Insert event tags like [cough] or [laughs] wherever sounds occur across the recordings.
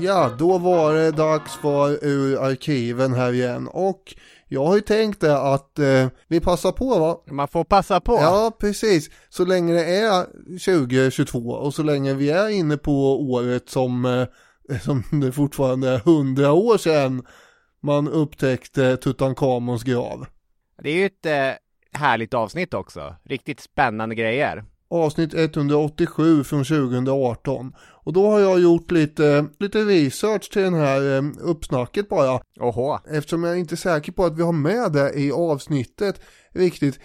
Ja, då var det dags för ur arkiven här igen och jag har ju tänkt det att eh, vi passar på va? Man får passa på. Ja, precis. Så länge det är 2022 och så länge vi är inne på året som, eh, [laughs] som det fortfarande är 100 år sedan man upptäckte Tutankhamons grav. Det är ju ett eh, härligt avsnitt också. Riktigt spännande grejer. Avsnitt 187 från 2018. Och då har jag gjort lite, lite research till den här eh, uppsnacket bara. Oho. Eftersom jag är inte är säker på att vi har med det i avsnittet riktigt.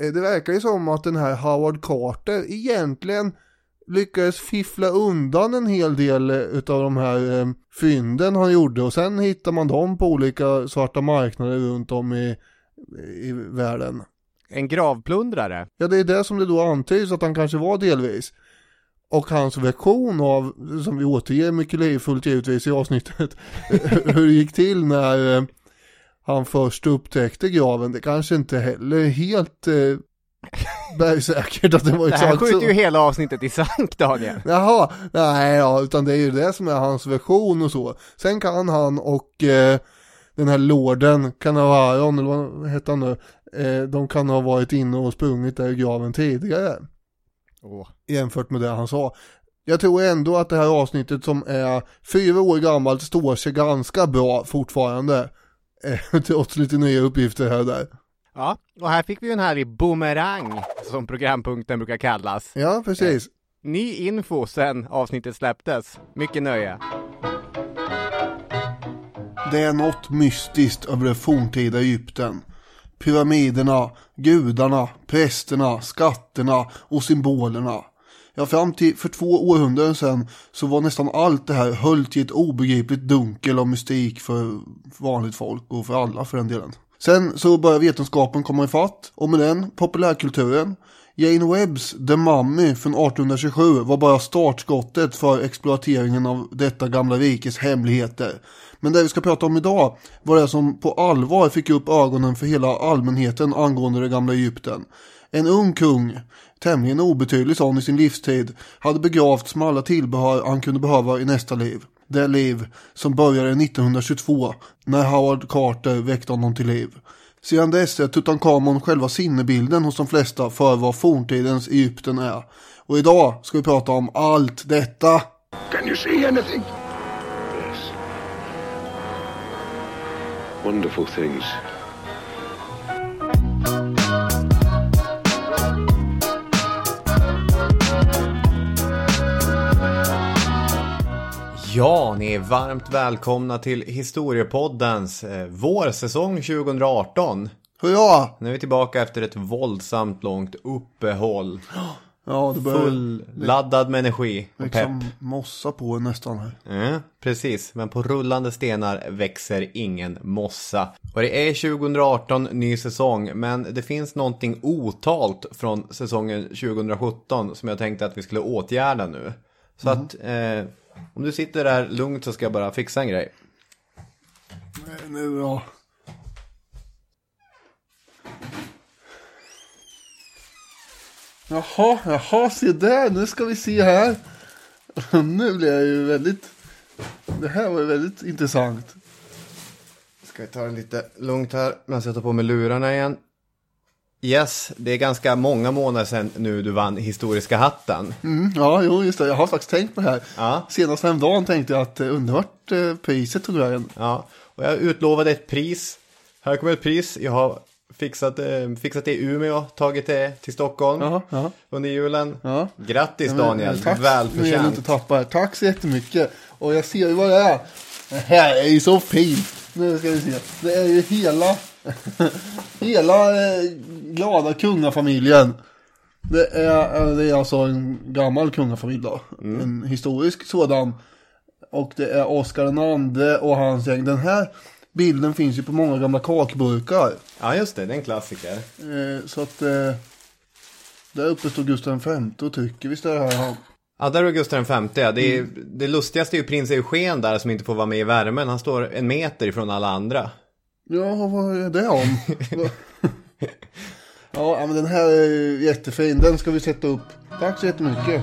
Eh, Det verkar ju som att den här Howard Carter egentligen lyckades fiffla undan en hel del eh, utav de här eh, fynden han gjorde och sen hittar man dem på olika svarta marknader runt om i, i världen. En gravplundrare. Ja, det är det som det då antyds att han kanske var delvis. Och hans version av, som vi återger mycket livfullt givetvis i avsnittet, [laughs] hur det gick till när eh, han först upptäckte graven, det kanske inte heller helt eh, bergsäkert att det var [laughs] Det här exakt skjuter så. ju hela avsnittet i sank Daniel. Jaha, nej ja, utan det är ju det som är hans version och så. Sen kan han och eh, den här lorden, Canavaron, eller vad hette han nu, eh, de kan ha varit inne och sprungit där i graven tidigare Åh. jämfört med det han sa. Jag tror ändå att det här avsnittet som är fyra år gammalt står sig ganska bra fortfarande. Eh, [laughs] trots lite nya uppgifter här och där. Ja, och här fick vi en härlig boomerang, som programpunkten brukar kallas. Ja, precis. Ny info sen avsnittet släpptes. Mycket nöje. Det är något mystiskt över det forntida Egypten. Pyramiderna, gudarna, prästerna, skatterna och symbolerna. Ja, fram till för två århundraden sedan så var nästan allt det här höljt i ett obegripligt dunkel av mystik för vanligt folk och för alla för den delen. Sen så började vetenskapen komma ifatt och med den populärkulturen. Jane Webbs The Mummy från 1827 var bara startskottet för exploateringen av detta gamla rikes hemligheter. Men det vi ska prata om idag var det som på allvar fick upp ögonen för hela allmänheten angående det gamla Egypten. En ung kung, tämligen obetydlig sån i sin livstid, hade begravts med alla tillbehör han kunde behöva i nästa liv. Det liv som började 1922 när Howard Carter väckte honom till liv. Sedan dess är Tutankhamon själva sinnebilden hos de flesta för vad forntidens Egypten är. Och idag ska vi prata om allt detta. Can you see anything? Yes. Wonderful things. Ja, ni är varmt välkomna till Historiepoddens eh, vårsäsong 2018. Hurra! Nu är vi tillbaka efter ett våldsamt långt uppehåll. Ja, det börjar Fulladdad med energi och pepp. liksom mossa på nästan här. Mm, precis, men på rullande stenar växer ingen mossa. Och det är 2018 ny säsong, men det finns någonting otalt från säsongen 2017 som jag tänkte att vi skulle åtgärda nu. Så att eh, om du sitter där lugnt så ska jag bara fixa en grej. Nej, Nu ja. Jaha, jaha, se där, nu ska vi se här. [laughs] Nu blir jag ju väldigt, det här var ju väldigt intressant. Ska jag ta det lite lugnt här medan jag tar på mig lurarna igen. Yes, det är ganska många månader sedan nu du vann Historiska hatten. Mm, ja, jo, just det, jag har faktiskt tänkt på det här. Ja. Senast häromdagen tänkte jag att eh, undrar vart eh, priset tog vägen. Ja, och jag utlovade ett pris. Här kommer ett pris. Jag har fixat, eh, fixat det i Umeå, tagit det till Stockholm Jaha, ja. under julen. Ja. Grattis Ja, Daniel, eh, tack. Det inte välförtjänt. tappa här. Tack så jättemycket. Och jag ser ju vad det är. Det här är ju så fint. Nu ska vi se. Det är ju hela, [laughs] hela eh, glada kungafamiljen. Det är, eh, det är alltså en gammal kungafamilj då. Mm. En historisk sådan. Och det är Oscar den andre och hans gäng. Den här bilden finns ju på många gamla kakburkar. Ja, just det, det är en klassiker. Eh, så att eh, där uppe står Gustav V och trycker. Visst är det här han? Ja, där är Gustav V. Ja. Det, är, Mm. det lustigaste är ju prins Eugen där som inte får vara med i värmen. Han står en meter ifrån alla andra. Ja, vad är det om? [laughs] Ja, men den här är jättefin. Den ska vi sätta upp. Tack så jättemycket.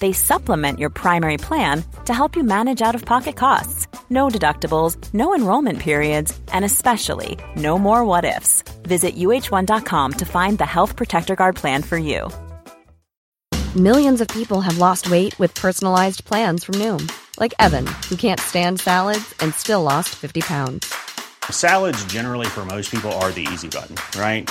They supplement your primary plan to help you manage out of pocket costs. No deductibles, no enrollment periods, and especially no more what ifs. Visit uh1.com to find the Health Protector Guard plan for you. Millions of people have lost weight with personalized plans from Noom, like Evan, who can't stand salads and still lost 50 pounds. Salads, generally, for most people, are the easy button, right?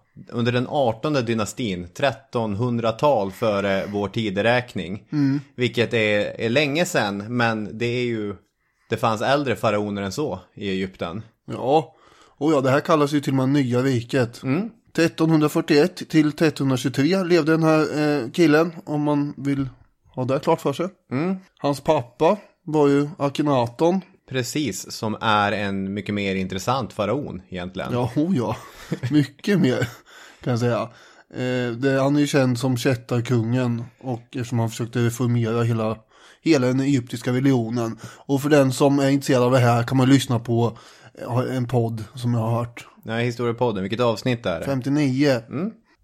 under den 18 dynastin, 1300-tal före vår tideräkning. Vilket är, är länge sedan, men det är ju, det fanns äldre faraoner än så i Egypten. Ja, och ja, det här kallas ju till och med nya riket. 1341 till 1323 levde den här eh, killen, om man vill ha det klart för sig. Hans pappa var ju Akhenaton. Precis, som är en mycket mer intressant faraon egentligen. Ja, oh ja, mycket mer kan jag säga. Eh, det, han är ju känd som kättarkungen och eftersom han försökte reformera hela, hela den egyptiska religionen. Och för den som är intresserad av det här kan man lyssna på eh, en podd som jag har hört. Nej, historiepodden, vilket avsnitt är det? 59.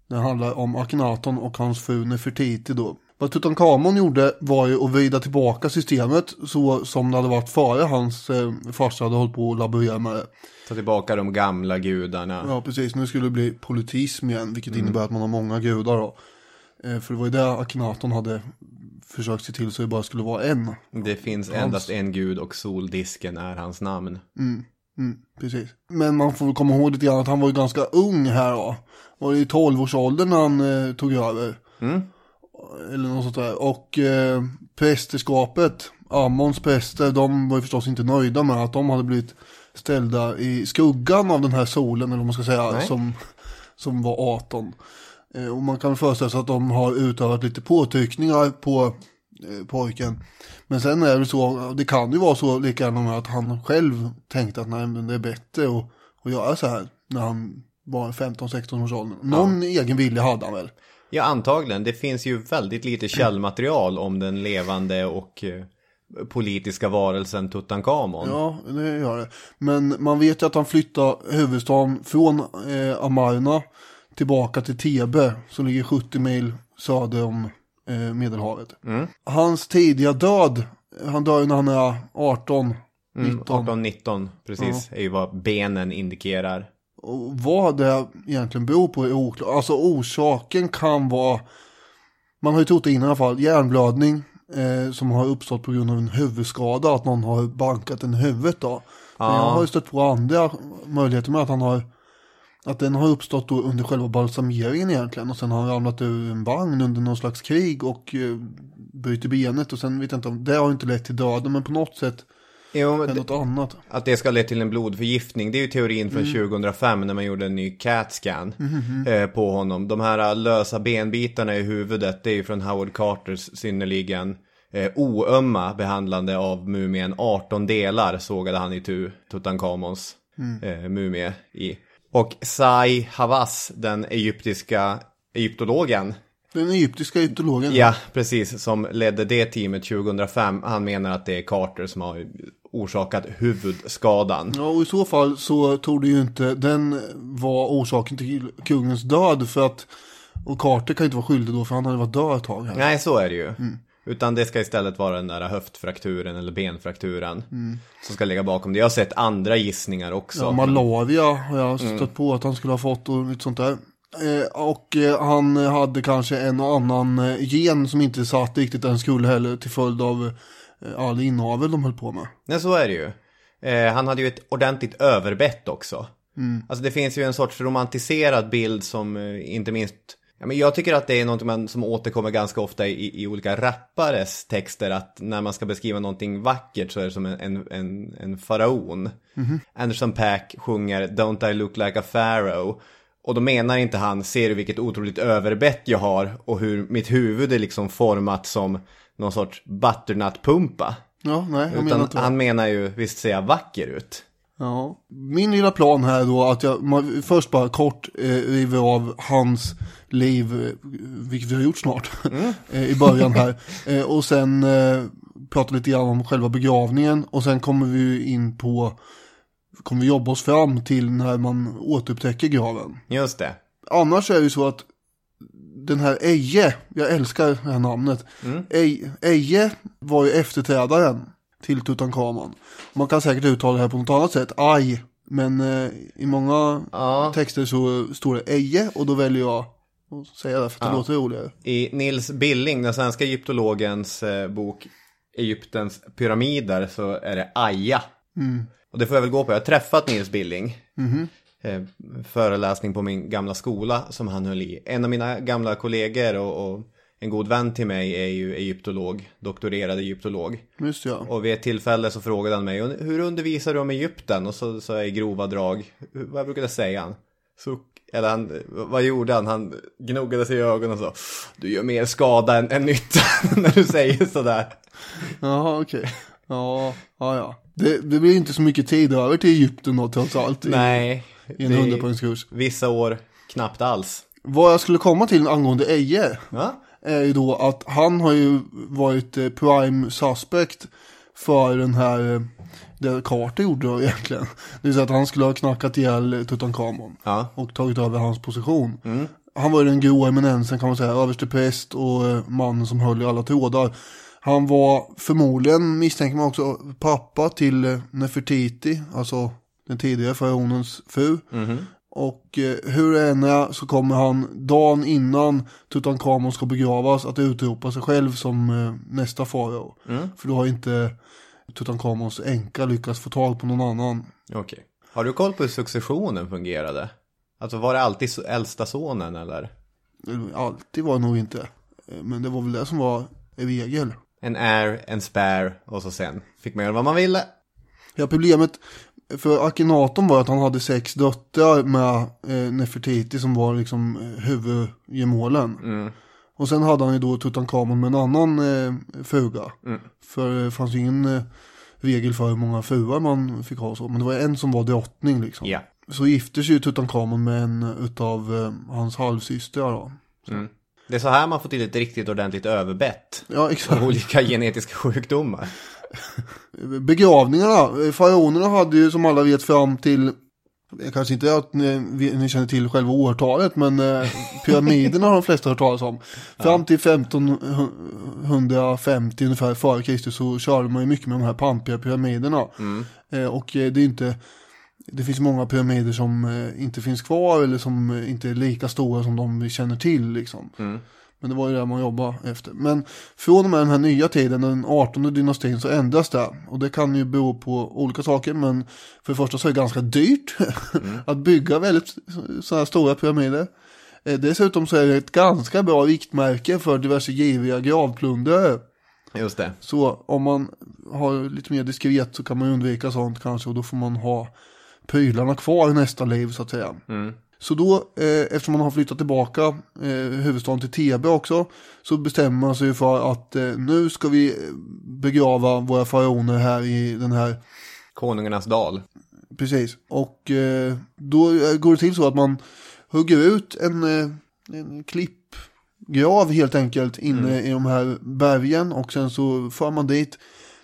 Den handlar om Akhenaton och hans fru Nefertiti då. Vad Tutankhamon gjorde var ju att vrida tillbaka systemet så som det hade varit före hans eh, farsa hade hållit på att laborera med det. Ta tillbaka de gamla gudarna. Ja, precis. Nu skulle det bli politism igen, vilket innebär att man har många gudar då. Eh, för det var ju det Akhenaton hade försökt se till så det bara skulle vara en. Det finns endast en gud och soldisken är hans namn. Mm, precis. Men man får väl komma ihåg lite grann att han var ju ganska ung här då. Var i 12-årsåldern när han eh, tog över. Eller något sånt där. Och eh, prästerskapet, Amons präster, de var ju förstås inte nöjda med att de hade blivit ställda i skuggan av den här solen, eller vad man ska säga, Nej. som, som var 18. Eh, och man kan föreställa sig att de har utövat lite påtryckningar på eh, pojken. Men sen är det så, det kan ju vara så lika gärna att han själv tänkte att nej men det är bättre att, att göra så här när han var 15-16 års ålder. Någon egen vilja hade han väl. Ja, antagligen. Det finns ju väldigt lite [clears throat] källmaterial om den levande och eh, politiska varelsen Tutankhamon. Ja, det gör det. Men man vet ju att han flyttade huvudstaden från eh, Amarna tillbaka till Tebe som ligger 70 mil söder om eh, Medelhavet. Hans tidiga död, han dör ju när han är 18, 19. 18-19, precis, är ju vad benen indikerar. Vad det egentligen beror på är oklart. Alltså orsaken kan vara, man har ju trott det innan i alla fall, hjärnblödning eh, som har uppstått på grund av en huvudskada, att någon har bankat en huvudet då. Men jag har ju stött på andra möjligheter med att han har, att den har uppstått då under själva balsameringen egentligen och sen har han ramlat ur en vagn under någon slags krig och eh, bryter benet och sen vet jag inte om, det har inte lett till döden men på något sätt Jo, det, något annat. att det ska leda till en blodförgiftning, det är ju teorin från 2005 när man gjorde en ny CAT-scan eh, på honom. De här lösa benbitarna i huvudet, det är ju från Howard Carters synnerligen eh, oömma behandlande av mumien 18 delar sågade han i tu Tutankhamons eh, mumie i. Och Sai Havas, den egyptiska egyptologen, Den egyptiska egyptologen. Ja, precis. Som ledde det teamet 2005. Han menar att det är Carter som har orsakat huvudskadan. Ja, och i så fall så tog det ju inte den var orsaken till kungens död för att och Carter kan ju inte vara skyldig då för han hade varit död ett tag. Här. Nej, så är det ju. Mm. Utan det ska istället vara den där höftfrakturen eller benfrakturen Mm. som ska ligga bakom det. Jag har sett andra gissningar också. Ja, malaria har jag stött på att han skulle ha fått och lite sånt där. Eh, och eh, han hade kanske en och annan eh, gen som inte satt riktigt den skulle heller till följd av all inavel de höll på med. Nej, så är det ju. Han hade ju ett ordentligt överbett också. Mm. Alltså det finns ju en sorts romantiserad bild som inte minst Ja, men jag tycker att det är något man, som återkommer ganska ofta i, i olika rappares texter att när man ska beskriva någonting vackert så är det som en, en, en, faraon. Anderson Paak sjunger Don't I look like a pharaoh och då menar inte han, ser du vilket otroligt överbett jag har och hur mitt huvud är liksom format som någon sorts butternut-pumpa. Ja, nej, jag menar Utan det. han menar ju, visst ser jag vacker ut? Ja. Min lilla plan här då att jag man, först bara kort eh, river av hans liv, eh, vilket vi har gjort snart, [laughs] eh, i början här. [laughs] Eh, och sen eh, prata lite grann om själva begravningen och sen kommer vi in på, kommer vi jobba oss fram till när man återupptäcker graven. Just det. Annars är det ju så att den här Eje, jag älskar det här namnet. Ej- Eje var ju efterträdaren till Tutankhamon. Man kan säkert uttala det här på något annat sätt, Aj. Men eh, i många Ja. texter så står det Eje och då väljer jag att säga det för att det låter roligare. I Nils Billing, den svenska egyptologens eh, bok Egyptens pyramider så är det Aja. Och det får jag väl gå på. Jag har träffat Nils Billing. Eh, föreläsning på min gamla skola som han höll i. En av mina gamla kollegor och, och en god vän till mig är ju egyptolog, doktorerad egyptolog. Just ja. Och vid ett tillfälle så frågade han mig, hur undervisar du om Egypten? Och så sa jag i grova drag, "Hur- vad brukade säga han? Suck, eller han, vad gjorde han? Han gnuggade sig i ögonen och sa, du gör mer skada än, än nytta [laughs] när du säger sådär. Jaha, okej. Ja, ja, ja. Det, det blir inte så mycket tid över till Egypten då trots allt. i- Nej, I en 100-poängskurs. Vissa år knappt alls. Vad jag skulle komma till angående Eje. Va? är ju då att han har ju varit eh, prime suspect för den här, eh, det Carter gjorde då egentligen. Det vill säga att han skulle ha knackat ihjäl Tutankhamon Ja. och tagit över hans position. Han var ju den grå eminensen kan man säga, överstepräst och eh, mannen som höll i alla trådar. Han var förmodligen, misstänker man också, pappa till Nefertiti, alltså den tidigare faraonens fru. Och eh, hur det än är så kommer han dagen innan Tutankhamon ska begravas att utropa sig själv som eh, nästa farao. För då har inte Tutankhamons änka lyckats få tag på någon annan. Okej. Har du koll på hur successionen fungerade? Alltså var det alltid så- äldsta sonen eller? Eh, Alltid var det nog inte. Men det var väl det som var regel. En heir, en spare och så sen fick man göra vad man ville. Ja, problemet för Akhenaton var att han hade sex döttrar med eh, Nefertiti som var liksom eh, huvudgemålen. Och sen hade han ju då Tutankhamon med en annan eh, fruga. För det fanns ju ingen eh, regel för hur många fruar man fick ha så. Men det var en som var drottning liksom. Ja. Så gifte sig ju Tutankhamon med en utav eh, hans halvsystrar då. Det är så här man får till ett riktigt ordentligt överbett. Ja, exakt. Olika genetiska sjukdomar. [laughs] Begravningarna, faraonerna hade ju som alla vet fram till, kanske inte att ni, ni känner till själva årtalet, men eh, [laughs] pyramiderna har de flesta hört talas om. Fram till 1550 ungefär före Kristus så körde man ju mycket med de här pampiga pyramiderna. Eh, och eh, det är inte, det finns många pyramider som eh, inte finns kvar eller som eh, inte är lika stora som de vi känner till liksom. Men det var ju det man jobbade efter. Men från och med den här nya tiden, den 18 dynastin, så ändras det. Och det kan ju bero på olika saker. Men för det första så är det ganska dyrt [laughs] att bygga väldigt sådana här stora pyramider. Eh, Dessutom så är det ett ganska bra riktmärke för diverse giriga gravplundrare. Just det. Så om man har lite mer diskret så kan man undvika sånt kanske och då får man ha prylarna kvar i nästa liv så att säga. Så då, eh, eftersom man har flyttat tillbaka eh, huvudstaden till Tebe också, så bestämmer man sig för att eh, nu ska vi eh, begrava våra faraoner här i den här Konungarnas dal. Precis, och eh, då eh, går det till så att man hugger ut en, eh, en klippgrav helt enkelt inne i de här bergen och sen så för man dit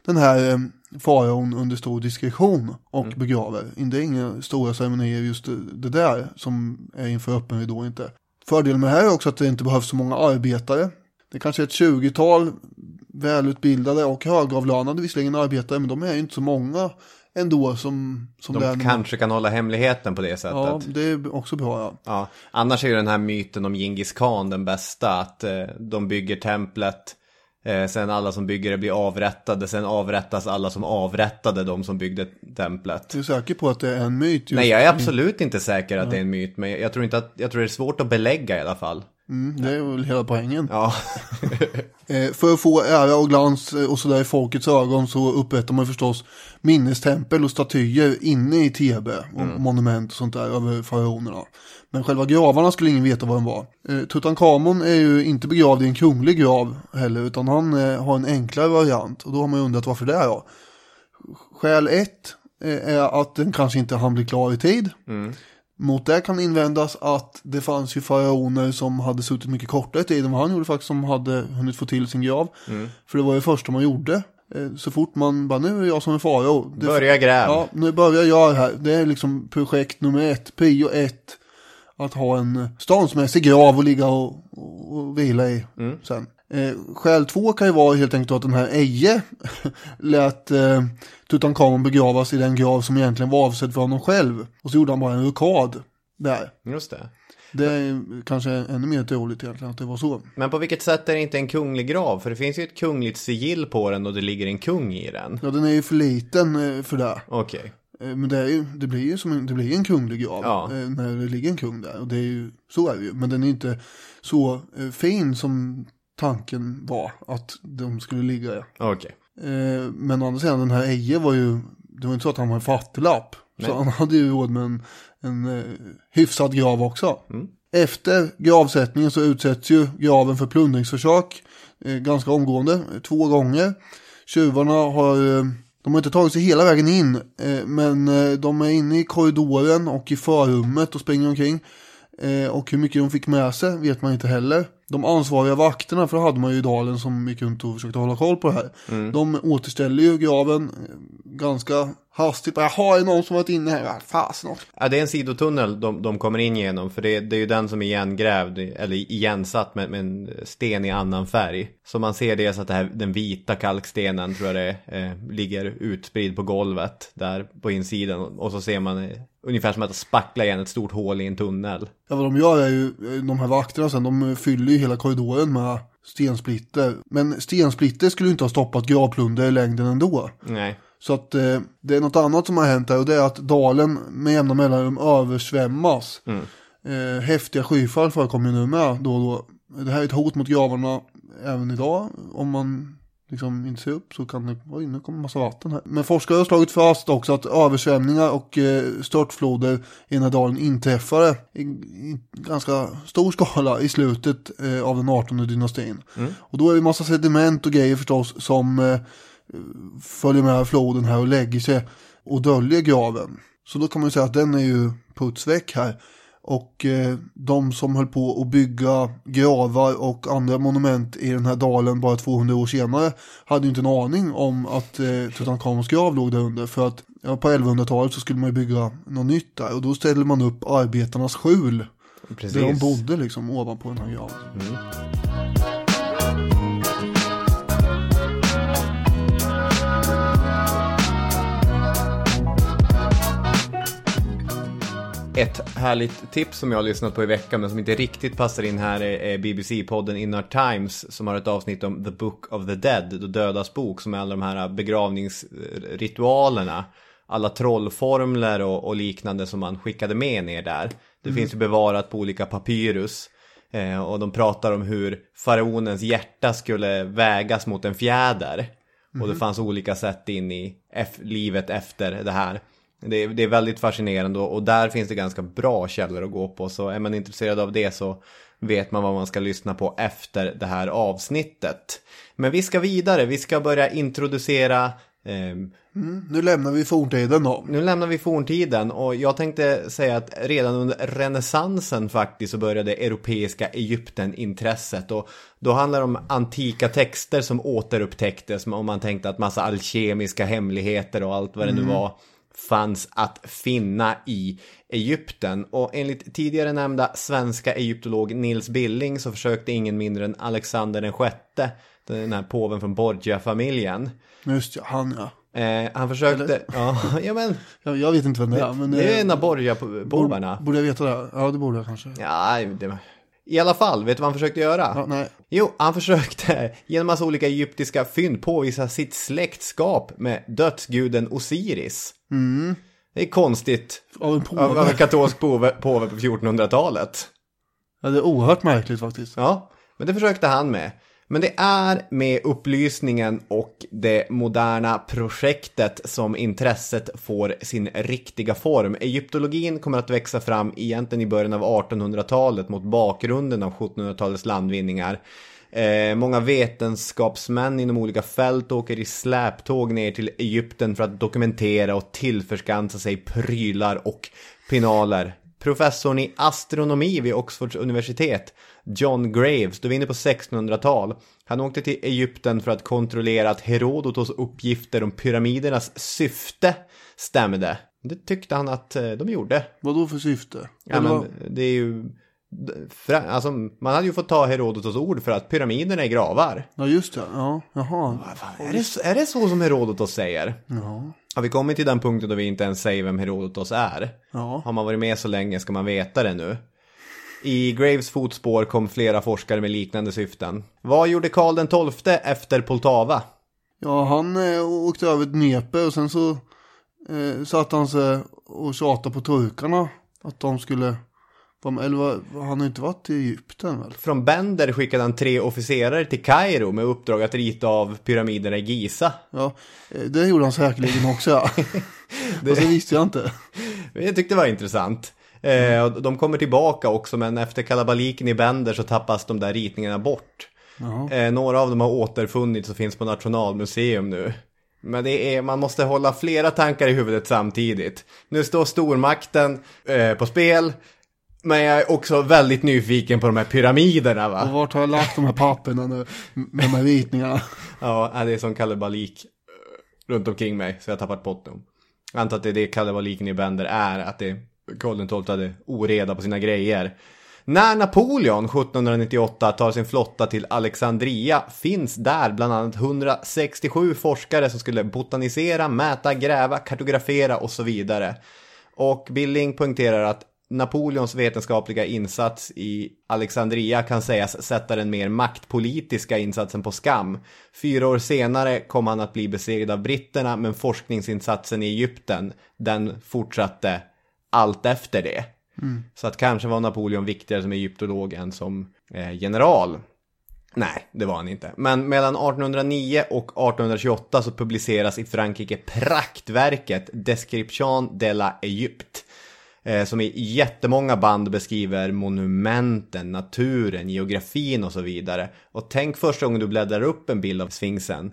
den här faraon under stor diskretion och begraver. Det är inga stora ceremonier just det, där som är inför öppen ridå inte. Fördelen med det här är också att det inte behövs så många arbetare. Det är kanske är ett 20-tal välutbildade och högavlönade visserligen arbetare men de är ju inte så många ändå som, som De nu. kanske kan hålla hemligheten på det sättet. Ja, det är också bra ja. Ja, annars är ju den här myten om Genghis khan den bästa. Att eh, de bygger templet, eh, sen alla som bygger det blir avrättade, sen avrättas alla som avrättade de som byggde templet. Du är säker på att det är en myt? Just Nej, jag är absolut inte säker att det är en myt, men jag tror inte att, jag tror det är svårt att belägga i alla fall. Mm, det är väl hela poängen. Ja, [laughs] Eh, för att få ära och glans eh, och sådär i folkets ögon så upprättar man förstås minnestempel och statyer inne i Thebe och monument och sånt där över faraonerna. Men själva gravarna skulle ingen veta vad de var. Eh, Tutankhamon är ju inte begravd i en kunglig grav heller utan han eh, har en enklare variant och då har man ju undrat varför det är då. Skäl ett eh, är att den kanske inte hann bli klar i tid. Mot det kan invändas att det fanns ju faraoner som hade suttit mycket kortare tid än vad han gjorde faktiskt som hade hunnit få till sin grav. För det var det första man gjorde. Så fort man bara, nu är jag som en farao. Börja gräv. Ja, nu börjar jag här. Det är liksom projekt nummer ett, prio ett. Att ha en ståndsmässig grav och ligga och, och, vila i sen. Eh, skäl två kan ju vara helt enkelt att den här Eje [laughs] lät eh, Tutankhamon begravas i den grav som egentligen var avsedd för honom själv. Och så gjorde han bara en rokad där. just det. Det är kanske ännu mer troligt egentligen att det var så. Men på vilket sätt är det inte en kunglig grav? För det finns ju ett kungligt sigill på den och det ligger en kung i den. Ja, den är ju för liten eh, för det. Okej. Eh, Men det, ju, det blir ju som en, det blir en kunglig grav Ja. eh, när det ligger en kung där. Och det är ju, så är det ju. Men den är inte så eh, fin som tanken var att de skulle ligga. Eh, Men å andra sidan, den här Eje var ju, det var inte så att han var en fattiglapp. Så han hade ju råd med en, en eh, hyfsad grav också. Efter gravsättningen så utsätts ju graven för plundringsförsök eh, ganska omgående, eh, två gånger. Tjuvarna har, eh, de har inte tagit sig hela vägen in, eh, men eh, de är inne i korridoren och i förrummet och springer omkring. Eh, och hur mycket de fick med sig vet man inte heller. De ansvariga vakterna, för det hade man ju i dalen som gick runt och försökte hålla koll på det här. De återställer ju graven ganska hastigt. Bara, Jaha, är det någon som varit inne här? Fasen också. Ja, det är en sidotunnel de, de kommer in genom. För det, det är ju den som är igengrävd, eller igensatt med, med en sten i annan färg. Så man ser dels att det här, den vita kalkstenen, tror jag det är, eh, ligger utspridd på golvet där på insidan. Och så ser man eh, ungefär som att spackla igen ett stort hål i en tunnel. Ja, vad de gör är ju, eh, de här vakterna sen, de fyller ju hela korridoren med stensplitter. Men stensplitter skulle ju inte ha stoppat gravplunder i längden ändå. Nej. Så att eh, det är något annat som har hänt här och det är att dalen med jämna mellanrum översvämmas. Eh, häftiga skyfall förekommer ju nu med då och då. Det här är ett hot mot gravarna även idag. Om man liksom inte ser upp så kan det, oj nu kommer massa vatten här. Men forskare har slagit fast också att översvämningar och eh, störtfloder i den här dalen inträffade i, i ganska stor skala i slutet eh, av den 18 dynastin. Och då är det massa sediment och grejer förstås som eh, följer med floden här och lägger sig och döljer graven. Så då kan man ju säga att den är ju putsväck här. Och eh, de som höll på att bygga gravar och andra monument i den här dalen bara 200 år senare hade ju inte en aning om att eh, Tutankhamons grav låg där under. För att ja, på 1100-talet så skulle man ju bygga något nytt där och då ställde man upp arbetarnas skjul. Precis. Där de bodde liksom ovanpå den här graven. Ett härligt tips som jag har lyssnat på i veckan men som inte riktigt passar in här är BBC-podden Inner Times som har ett avsnitt om The Book of the Dead, The Dödas bok, som är alla de här begravningsritualerna. Alla trollformler och, och liknande som man skickade med ner där. Det finns ju bevarat på olika papyrus. Eh, och de pratar om hur faraonens hjärta skulle vägas mot en fjäder. Och det fanns olika sätt in i livet efter det här. Det är, det är väldigt fascinerande och, och där finns det ganska bra källor att gå på. Så är man intresserad av det så vet man vad man ska lyssna på efter det här avsnittet. Men vi ska vidare, vi ska börja introducera Ehm, Mm, nu lämnar vi forntiden då. nu lämnar vi forntiden och jag tänkte säga att redan under renässansen faktiskt så började europeiska Egypten-intresset och då handlar det om antika texter som återupptäcktes om man tänkte att massa alkemiska hemligheter och allt vad det nu var fanns att finna i Egypten. Och enligt tidigare nämnda svenska egyptolog Nils Billing så försökte ingen mindre än Alexander den sjätte, den här påven från Borgia-familjen. Just ja, han ja. Eh, han försökte, ja, ja men Jag, jag vet inte vem det är. Men, det är eh, en av Borgia-påvarna. Borde jag veta det? Ja, det borde jag kanske. Ja, det... I alla fall, vet du vad han försökte göra? Ja, nej. Jo, han försökte genom massa olika egyptiska fynd påvisa sitt släktskap med dödsguden Osiris. Det är konstigt Av en av, av påve. en katolsk påve, påve på 1400-talet. Ja, det är oerhört märkligt faktiskt. Ja, men det försökte han med. Men det är med upplysningen och det moderna projektet som intresset får sin riktiga form. Egyptologin kommer att växa fram egentligen i början av 1800-talet mot bakgrunden av 1700-talets landvinningar. Eh, många vetenskapsmän inom olika fält åker i släptåg ner till Egypten för att dokumentera och tillförskansa sig prylar och pinaler. Professorn i astronomi vid Oxfords universitet, John Graves, då vi är inne på 1600-tal. Han åkte till Egypten för att kontrollera att Herodotos uppgifter om pyramidernas syfte stämde. Det tyckte han att eh, de gjorde. Vad då för syfte? Ja, Eller men det är ju... Alltså, man hade ju fått ta Herodotos ord för att pyramiderna är gravar. ja just det. Ja, jaha. Är det, är det så som Herodotos säger? Ja. Har vi kommit till den punkten då vi inte ens säger vem Herodotos är? Ja. Har man varit med så länge ska man veta det nu. I Graves fotspår kom flera forskare med liknande syften. Vad gjorde Karl den XII efter Poltava? Ja, han eh, åkte över Dnepe och sen så eh, satte han sig och tjatade på turkarna att de skulle. Eller vad, han har inte varit i Egypten väl? Från Bender skickade han tre officerare till Kairo med uppdrag att rita av pyramiderna i Giza. Ja, eh, det gjorde han säkerligen också ja. [laughs] det... det visste jag inte. [laughs] Jag tyckte det var intressant. Eh, och de kommer tillbaka också men efter kalabaliken i Bender så tappas de där ritningarna bort. Eh, några av dem har återfunnits och finns på Nationalmuseum nu. Men det är, man måste hålla flera tankar i huvudet samtidigt. Nu står stormakten eh, på spel. Men jag är också väldigt nyfiken på de här pyramiderna va? Och vart har jag lagt de här papperna nu med de här ritningarna? Ja, det är som kalabalik eh, runt omkring mig så jag har tappat bort dem. Jag antar att det är det kalabaliken i Bender är, att det Karl XII hade oreda på sina grejer. När Napoleon 1798 tar sin flotta till Alexandria finns där bland annat 167 forskare som skulle botanisera, mäta, gräva, kartografera och så vidare. Och Billing poängterar att Napoleons vetenskapliga insats i Alexandria kan sägas sätta den mer maktpolitiska insatsen på skam. Fyra år senare kom han att bli besegrad av britterna men forskningsinsatsen i Egypten den fortsatte allt efter det. Så att kanske var Napoleon viktigare som egyptolog än som eh, general. Nej, det var han inte. Men mellan 1809 och 1828 så publiceras i Frankrike praktverket Description de la Egypte. Eh, som i jättemånga band beskriver monumenten, naturen, geografin och så vidare. Och tänk första gången du bläddrar upp en bild av Sphinxen.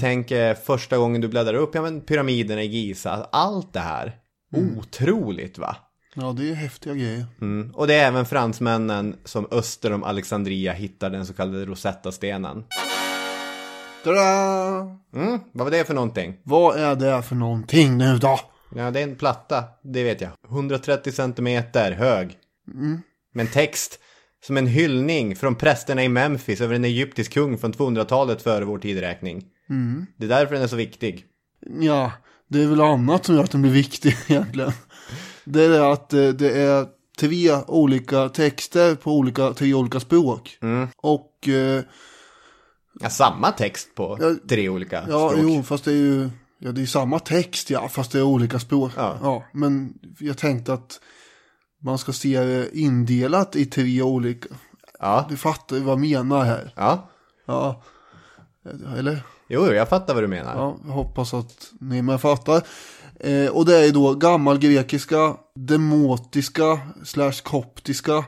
Tänk eh, första gången du bläddrar upp ja, men pyramiderna i Giza. Allt det här. Otroligt va? Ja, det är häftiga grejer. Mm. Och det är även fransmännen som öster om Alexandria hittar den så kallade Rosetta-stenen. Tada! Mm, vad var det för någonting? Vad är det för någonting nu då? Ja, det är en platta, det vet jag. 130 centimeter hög. Med en text som en hyllning från prästerna i Memphis över en egyptisk kung från 200-talet före vår tideräkning. Det är därför den är så viktig. Ja, det är väl annat som gör att den blir viktig [laughs] egentligen. Det är det att eh, det är tre olika texter på olika, tre olika språk. Och eh, Ja, samma text på Ja, tre olika ja, språk. jo, fast det är ju ja, det är samma text, ja, fast det är olika språk. Ja. men jag tänkte att man ska se det indelat i tre olika. Ja, Du fattar vad jag menar här. ja. Ja, eller? Jo, jag fattar vad du menar. Ja, hoppas att ni med fattar. Eh, och det är då gammalgrekiska, demotiska, slash koptiska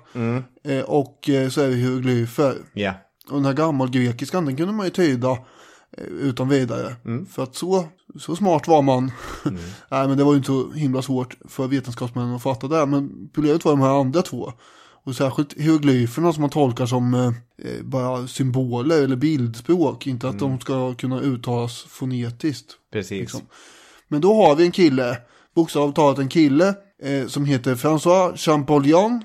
eh, och eh, så är det hieroglyfer. Ja. Och den här gammalgrekiskan, den kunde man ju tyda eh, utan vidare. För att så, så smart var man. [laughs] Nej men det var ju inte så himla svårt för vetenskapsmännen att fatta det. Men problemet var de här andra två. Och särskilt hieroglyferna som man tolkar som eh, eh, bara symboler eller bildspråk. Inte att de ska kunna uttalas fonetiskt. Precis. Liksom. Men då har vi en kille, bokstavligt talat en kille, eh, som heter François Champollion.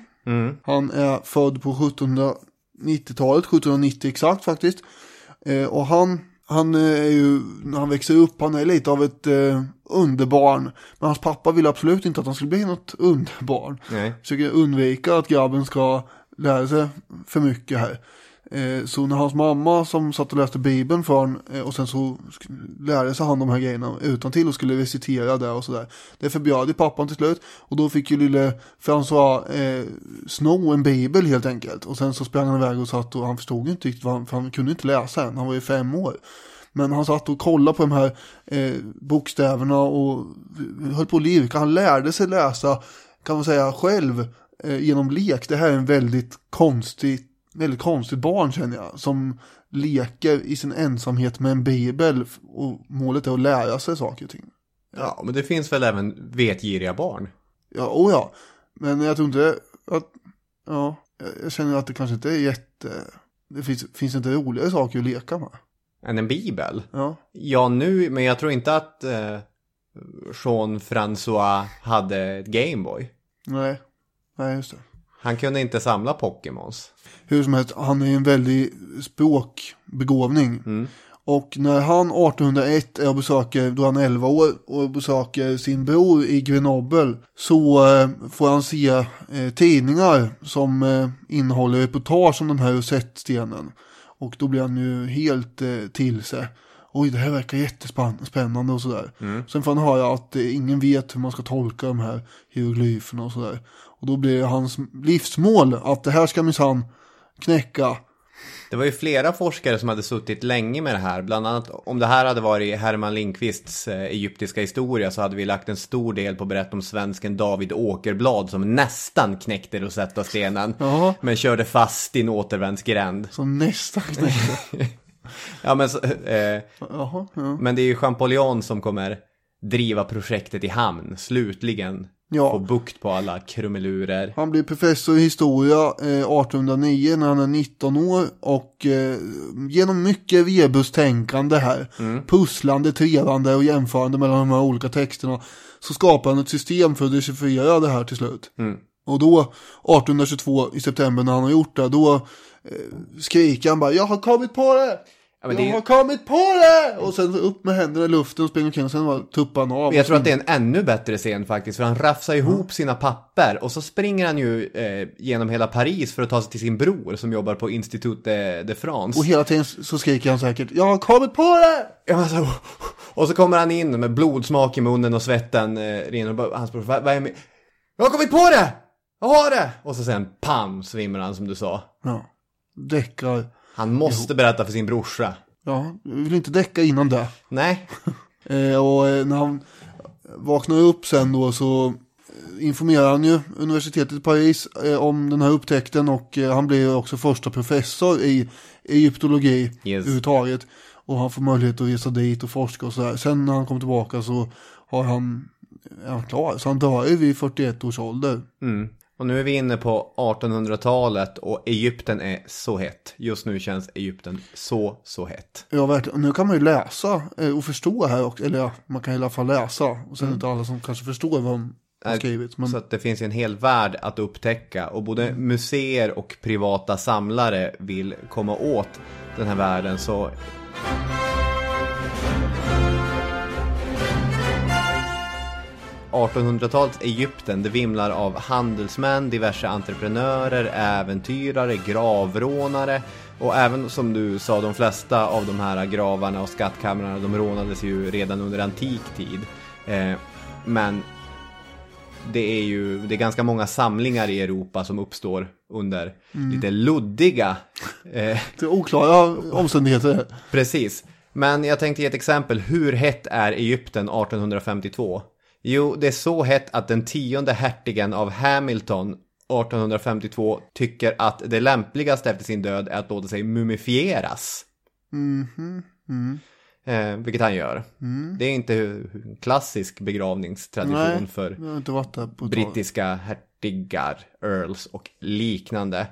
Han är född på 1790-talet, 1790 exakt faktiskt. Eh, och han, han eh, är ju, när han växer upp, han är lite av ett eh, underbarn. Men hans pappa vill absolut inte att han skulle bli något underbarn. Nej. Försöker undvika att grabben ska lära sig för mycket här. Eh, så när hans mamma som satt och läste bibeln för honom eh, och sen så lärde sig han de här grejerna utan till och skulle recitera det och sådär. Det förbjöd ju pappan till slut och då fick ju lille François eh, sno en bibel helt enkelt. Och sen så sprang han iväg och satt och han förstod inte riktigt vad han, för han kunde inte läsa än, han var ju fem år. Men han satt och kollade på de här eh, bokstäverna och höll på att lirka. Han lärde sig läsa, kan man säga, själv eh, genom lek. Det här är en väldigt konstig, väldigt konstigt barn känner jag. Som leker i sin ensamhet med en bibel och målet är att lära sig saker och ting. Ja, men det finns väl även vetgiriga barn? Ja, oh ja. Men jag tror inte att, ja, jag- känner att det kanske inte är jätte, det finns, finns inte roligare saker att leka med. Än en bibel? Ja, Ja, nu, men jag tror inte att eh, Jean François hade ett Gameboy. nej, nej just det. Han kunde inte samla Pokémons. Hur som helst, han är en väldig språkbegåvning. Och när han 1801 är och besöker, då är han 11 år, och besöker sin bror i Grenoble så eh, får han se eh, tidningar som eh, innehåller reportage om den här rosettstenen. Och då blir han ju helt eh, till sig. Oj, det här verkar jättespännande och sådär. Sen får han höra att eh, ingen vet hur man ska tolka de här hieroglyferna och sådär. Och då blir hans livsmål att det här ska minsann knäcka. Det var ju flera forskare som hade suttit länge med det här. Bland annat om det här hade varit Herman Lindqvists eh, egyptiska historia så hade vi lagt en stor del på att berätta om svensken David Åkerblad som nästan knäckte Rosetta-stenen. Ja. Men körde fast i en återvändsgränd. Som nästan knäcker. [laughs] Ja, men, så, eh, Jaha, ja. men det är ju Champollion som kommer driva projektet i hamn. Slutligen Ja. få bukt på alla krumelurer. Han blir professor i historia eh, 1809 när han är 19 år och eh, genom mycket rebustänkande här, pusslande, trevande och jämförande mellan de här olika texterna så skapar han ett system för att dechiffrera det här till slut. Och då 1822 i september när han har gjort det, då eh, skriker han bara jag har kommit på det! Ja, jag det har kommit på det! Och sen upp med händerna i luften och springer omkring och sen bara tuppar han av. Men jag tror att det är en ännu bättre scen faktiskt, för han rafsar ihop sina papper och så springer han ju eh, genom hela Paris för att ta sig till sin bror som jobbar på Institut de, de France. Och hela tiden så skriker han säkert jag har kommit på det! Ja, men så, [laughs] och så kommer han in med blodsmak i munnen och svetten eh, rinner och bara, hans bror, vad, vad är med? Jag har kommit på det! Jag har det! Och så sen, pam, svimmar han som du sa. Ja, däckar. Han måste berätta för sin brorsa. Ja, vi vill inte däcka innan det. Nej, [laughs] Eh, och eh, när han vaknar upp sen då så eh, informerar han ju universitetet i Paris eh, om den här upptäckten och eh, han blir också första professor i egyptologi Yes. överhuvudtaget. Och han får möjlighet att resa dit och forska och sådär. Sen när han kommer tillbaka så har han, är han klar. Så han dör ju vid 41 års ålder. Och nu är vi inne på 1800-talet och Egypten är så hett. Just nu känns Egypten så, så hett. Ja, verkligen. Nu kan man ju läsa eh, och förstå här också. Eller ja, man kan i alla fall läsa. Och sen det inte alla som kanske förstår vad de har skrivit. Men Så att det finns en hel värld att upptäcka och både museer och privata samlare vill komma åt den här världen så 1800-talets Egypten, det vimlar av handelsmän, diverse entreprenörer, äventyrare, gravrånare och även som du sa, de flesta av de här gravarna och skattkamrarna, de rånades ju redan under antik tid. Eh, men det är ju det är ganska många samlingar i Europa som uppstår under lite luddiga eh, det är oklara omständigheter. Precis. Men jag tänkte ge ett exempel. Hur hett är Egypten 1852? Jo, det är så hett att den tionde hertigen av Hamilton 1852 tycker att det lämpligaste efter sin död är att låta sig mumifieras. Eh, vilket han gör. Det är inte en klassisk begravningstradition Mm. Nej, för brittiska hertigar, earls och liknande.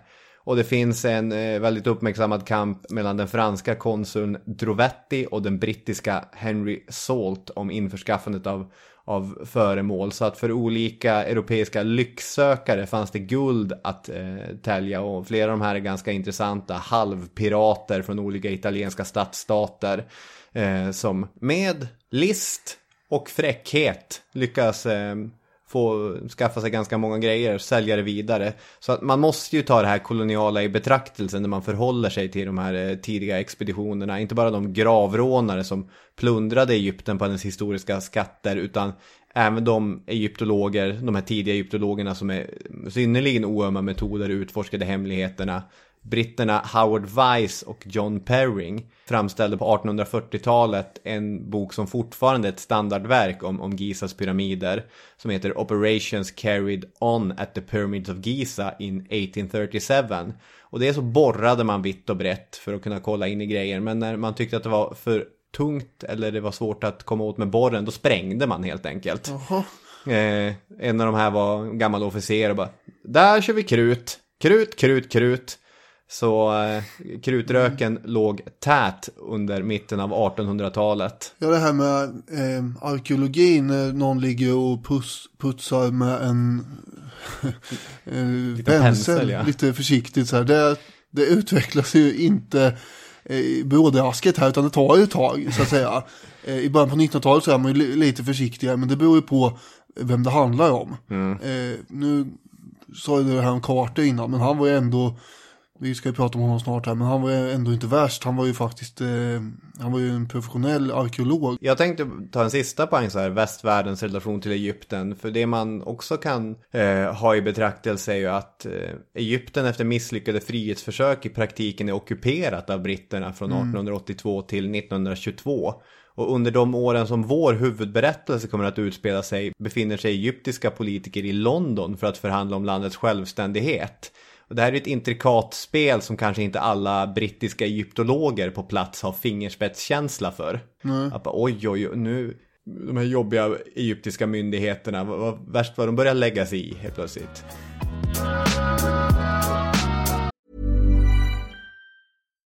Och det finns en eh, väldigt uppmärksammad kamp mellan den franska konsuln Drovetti och den brittiska Henry Salt om införskaffandet av, av föremål. Så att för olika europeiska lycksökare fanns det guld att eh, tälja och flera av de här är ganska intressanta halvpirater från olika italienska stadsstater eh, som med list och fräckhet lyckas eh, få skaffa sig ganska många grejer och sälja det vidare. Så att man måste ju ta det här koloniala i betraktelsen när man förhåller sig till de här eh, tidiga expeditionerna. Inte bara de gravrånare som plundrade Egypten på hennes historiska skatter utan även de egyptologer, de här tidiga egyptologerna som är synnerligen oömma metoder utforskade hemligheterna. Britterna Howard Weiss och John Perring framställde på 1840-talet en bok som fortfarande är ett standardverk om, om Gizas pyramider som heter Operations Carried On at the Pyramids of Giza in 1837. Och det är så borrade man vitt och brett för att kunna kolla in i grejer men när man tyckte att det var för tungt eller det var svårt att komma åt med borren då sprängde man helt enkelt. Eh, en av de här var en gammal officer och bara Där kör vi krut, krut, krut, krut. Så eh, krutröken låg tät under mitten av 1800-talet. Ja, det här med eh, arkeologin, när någon ligger och pus, putsar med en [laughs] eh, Lite pensel, ja. lite försiktigt så här. Det, det utvecklas ju inte eh, brådrasket här, utan det tar ju ett tag, så att säga. [laughs] Eh, I början på 1900-talet så är man ju li- lite försiktigare, men det beror ju på vem det handlar om. Mm. Eh, nu sa ju det här om Carter innan, men han var ju ändå, vi ska ju prata om honom snart här, men han var ju ändå inte värst. Han var ju faktiskt, eh, han var ju en professionell arkeolog. Jag tänkte ta en sista poäng så här, västvärldens relation till Egypten. För det man också kan eh, ha i betraktelse är ju att eh, Egypten efter misslyckade frihetsförsök i praktiken är ockuperat av britterna från 1882 till 1922. Och under de åren som vår huvudberättelse kommer att utspela sig befinner sig egyptiska politiker i London för att förhandla om landets självständighet. Och det här är ett intrikat spel som kanske inte alla brittiska egyptologer på plats har fingerspetskänsla för. Att bara, oj, oj, oj, nu, de här jobbiga egyptiska myndigheterna, vad, vad, värst vad de börjar lägga sig i helt plötsligt.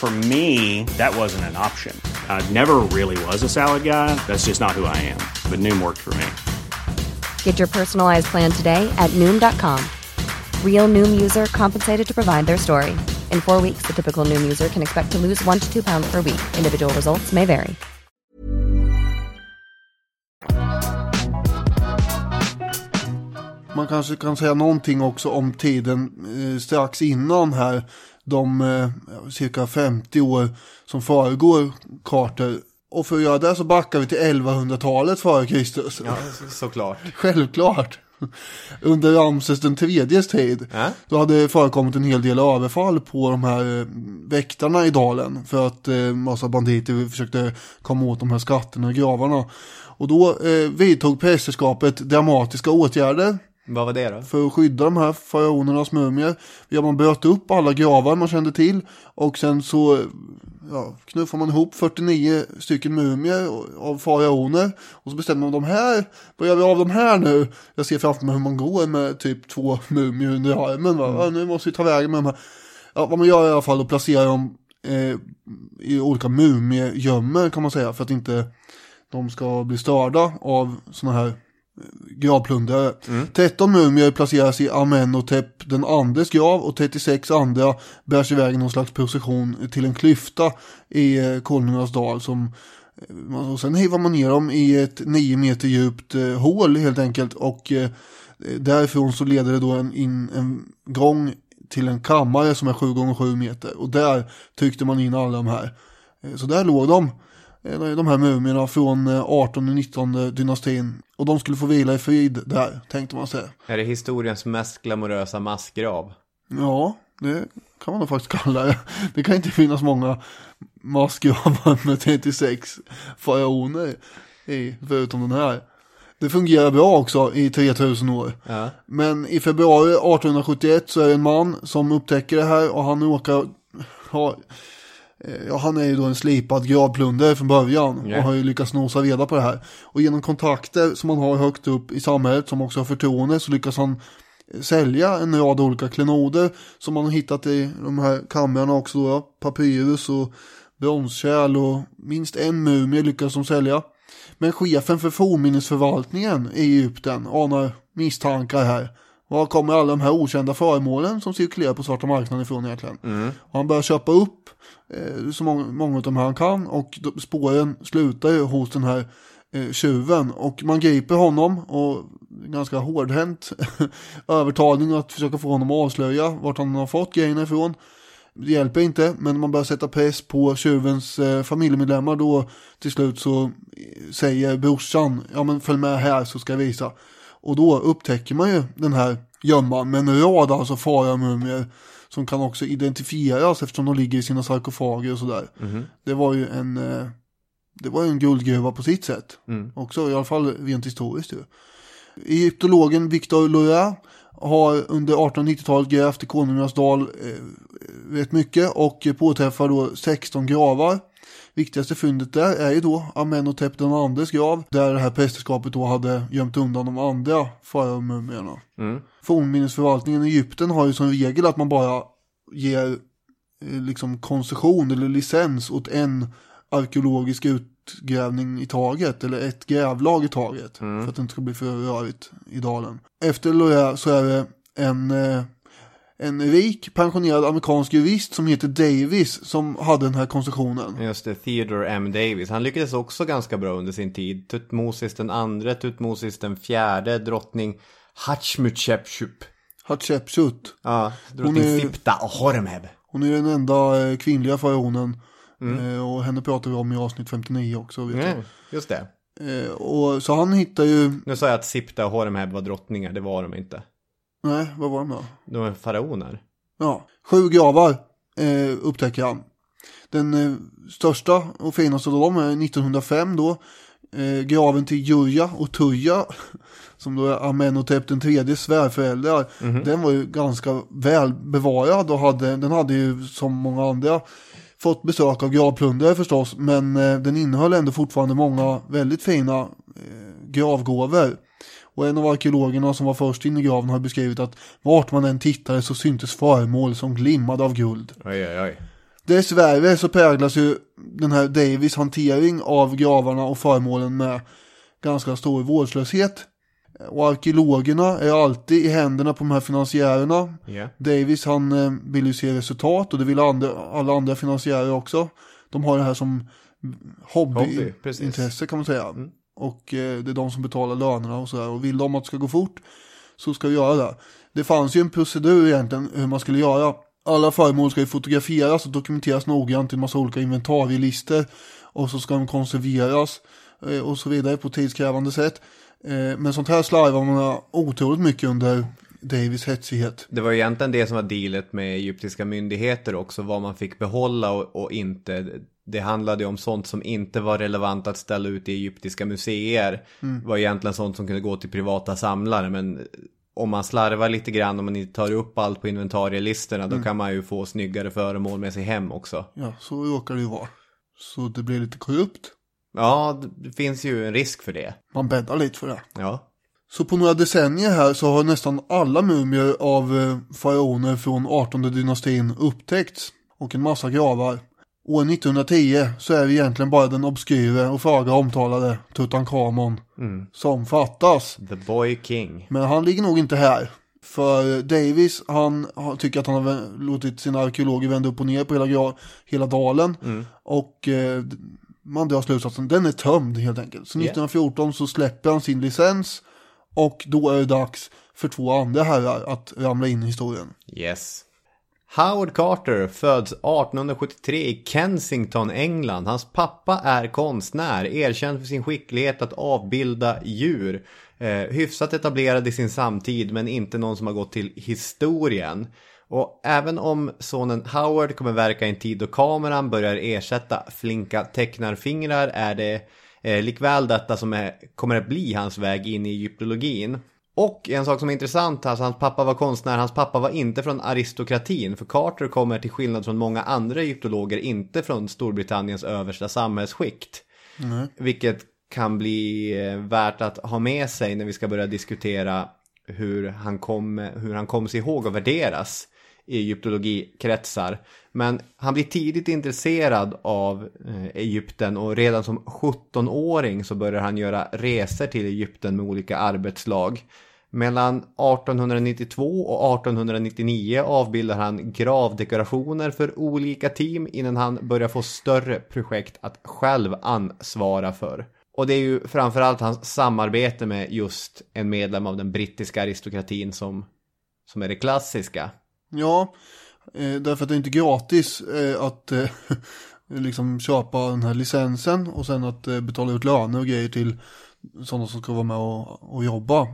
For me, that wasn't an option. I never really was a salad guy. That's just not who I am. But Noom worked for me. Get your personalized plan today at Noom.com. Real Noom user compensated to provide their story. In four weeks, the typical Noom user can expect to lose one to two pounds per week. Individual results may vary. Man kanske kan säga någonting också om tiden eh, strax innan här. De eh, cirka 50 år som föregår Carter. Och för att göra det så backar vi till 1100-talet före Kristus. Ja, så, såklart. Självklart. Under Ramses den tredjes tid. Ja. Då hade det förekommit en hel del överfall på de här eh, väktarna i dalen. För att eh, massa banditer försökte komma åt de här skatterna och gravarna. Och då eh, vidtog prästerskapet dramatiska åtgärder Vad var det då? för att skydda de här faraonernas mumier. Ja, man bröt upp alla gravar man kände till och sen så ja, knuffade man ihop 49 stycken mumier av faraoner och så bestämde man de här, vad gör vi av de här nu? Jag ser framför mig hur man går med typ två mumier under armen. Va? Ja, nu måste vi ta vägen med de här. Ja, vad man gör i alla fall att placera dem eh, i olika mumiegömmor kan man säga för att inte de ska bli störda av sådana här gravplundrare. 13 mumier placeras i Amenhotep den andres grav och 36 andra bärs iväg i någon slags procession till en klyfta i eh, Konungarnas dal som eh, och sen hivar man ner dem i ett 9 meter djupt eh, hål helt enkelt och eh, därifrån så leder det då en, in en gång till en kammare som är 7 gånger 7 meter och där tryckte man in alla de här. Eh, Så där låg de, de här mumierna från eh, 18 och 19 dynastin och de skulle få vila i frid där tänkte man sig. Är det historiens mest glamorösa massgrav? Ja, det kan man nog faktiskt kalla det. Det kan inte finnas många massgravar med 36 faraoner i, förutom den här. Det fungerar bra också i 3000 år. Ja. Men i februari 1871 så är det en man som upptäcker det här och han råkar ha Ja, han är ju då en slipad gravplundrare från början Ja. och har ju lyckats nosa reda på det här. Och genom kontakter som han har högt upp i samhället som också har förtroende så lyckas han eh, sälja en rad olika klenoder som man har hittat i de här kamrarna också då, papyrus och bronskärl och minst en mumie lyckas de sälja. Men chefen för fornminnesförvaltningen i Egypten anar misstankar här. Var kommer alla de här okända föremålen som cirkulerar på svarta marknaden ifrån egentligen? Och han börjar köpa upp eh, så många, många av de här han kan och de, spåren slutar ju hos den här eh, tjuven och man griper honom och ganska hårdhänt [laughs] övertalning att försöka få honom att avslöja vart han har fått grejerna ifrån. Det hjälper inte, men man börjar sätta press på tjuvens eh, familjemedlemmar då till slut så eh, säger brorsan, ja men följ med här så ska jag visa. Och då upptäcker man ju den här gömman med en rad alltså faramumier som kan också identifieras eftersom de ligger i sina sarkofager och sådär. Det var ju en, eh, det var en guldgruva på sitt sätt. Också i alla fall rent historiskt ju. Egyptologen Victor Loya har under 1890-talet grävt i Konungarnas dal eh, rätt mycket och påträffar då 16 gravar. Viktigaste fyndet där är ju då Amenhotep den andres grav där det här prästerskapet då hade gömt undan de andra faraomumierna. Mm. Fornminnesförvaltningen i Egypten har ju som regel att man bara ger eh, liksom koncession eller licens åt en arkeologisk utgrävning i taget eller ett grävlag i taget för att det inte ska bli för rörigt i dalen. Efter Loya så är det en, eh, en rik pensionerad amerikansk jurist som heter Davis som hade den här koncessionen. Just det, Theodore M. Davis. Han lyckades också ganska bra under sin tid. Tutmosis den andre, Tutmosis den fjärde, drottning Hatshepsut. Hatshepsut. Ja, drottning är- Sipta och Horemheb. Hon är den enda eh, kvinnliga faraonen. Eh, och henne pratar vi om i avsnitt 59 också. Vet Mm, just det. Eh, och, så han hittar ju, Nu sa jag att Sipta och Horemheb var drottningar, det var de inte. Nej vad var de då? De är faraoner. Ja, sju gravar eh, upptäcker han. Den eh, största och finaste av dem är 1905 då. Eh, graven till Juja och Tuja, [laughs] som då är Amenhotep den tredje svärföräldrar. Den var ju ganska väl bevarad och hade, den hade ju som många andra fått besök av gravplundrare förstås. Men eh, den innehöll ändå fortfarande många väldigt fina eh, gravgåvor. Och en av arkeologerna som var först in i graven har beskrivit att vart man än tittade så syntes föremål som glimmade av guld. Oj, oj, oj. Dessvärre så präglas ju den här Davis hantering av gravarna och föremålen med ganska stor vårdslöshet. Och arkeologerna är alltid i händerna på de här finansiärerna. Ja. Davis han eh, vill ju se resultat och det vill andra, alla andra finansiärer också. De har det här som Hobby, hobbyintresse precis. kan man säga. Och eh, det är de som betalar lönerna och sådär. Och vill de att det ska gå fort så ska vi göra det. Det fanns ju en procedur egentligen hur man skulle göra. Alla föremål ska ju fotograferas och dokumenteras noggrant i en massa olika inventarielister. Och så ska de konserveras eh, och så vidare på tidskrävande sätt. Eh, men sånt här slarvar man otroligt mycket under Davis hetsighet. Det var ju egentligen det som var dealet med egyptiska myndigheter också, vad man fick behålla och, och inte. Det handlade ju om sånt som inte var relevant att ställa ut i egyptiska museer. var egentligen sånt som kunde gå till privata samlare, men om man slarvar lite grann, om man inte tar upp allt på inventarielistorna, då kan man ju få snyggare föremål med sig hem också. Ja, så råkar det ju vara. Så det blir lite korrupt. Ja, det finns ju en risk för det. Man bäddar lite för det. Ja. Så på några decennier här så har nästan alla mumier av eh, faraoner från 18 dynastin upptäckts. Och en massa gravar. År 1910 så är det egentligen bara den obskyre och fagra omtalade Tutankhamon som fattas. The Boy King. Men han ligger nog inte här. För Davis, han har- tycker att han har låtit sina arkeologer vända upp och ner på hela, hela dalen. Och eh, man drar slutsatsen, den är tömd helt enkelt. Så Ja. 1914 så släpper han sin licens. Och då är det dags för två andra herrar att ramla in i historien. Yes. Howard Carter föds 1873 i Kensington, England. Hans pappa är konstnär, erkänd för sin skicklighet att avbilda djur. Eh, hyfsat etablerad i sin samtid, men inte någon som har gått till historien. Och även om sonen Howard kommer verka i en tid då kameran börjar ersätta flinka tecknarfingrar är det eh, likväl detta som är, kommer att bli hans väg in i egyptologin. Och en sak som är intressant, alltså hans pappa var konstnär, hans pappa var inte från aristokratin, för Carter kommer till skillnad från många andra egyptologer inte från Storbritanniens översta samhällsskikt. Vilket kan bli eh, värt att ha med sig när vi ska börja diskutera hur han kom, hur han kom sig ihåg och värderas i egyptologikretsar. Men han blir tidigt intresserad av eh, Egypten och redan som 17-åring så börjar han göra resor till Egypten med olika arbetslag. Mellan 1892 och 1899 avbildar han gravdekorationer för olika team innan han börjar få större projekt att själv ansvara för. Och det är ju framförallt hans samarbete med just en medlem av den brittiska aristokratin som, som är det klassiska. Ja, eh, därför att det är inte gratis eh, att eh, [laughs] liksom köpa den här licensen och sen att betala ut löner och grejer till sådana som ska vara med och, och jobba,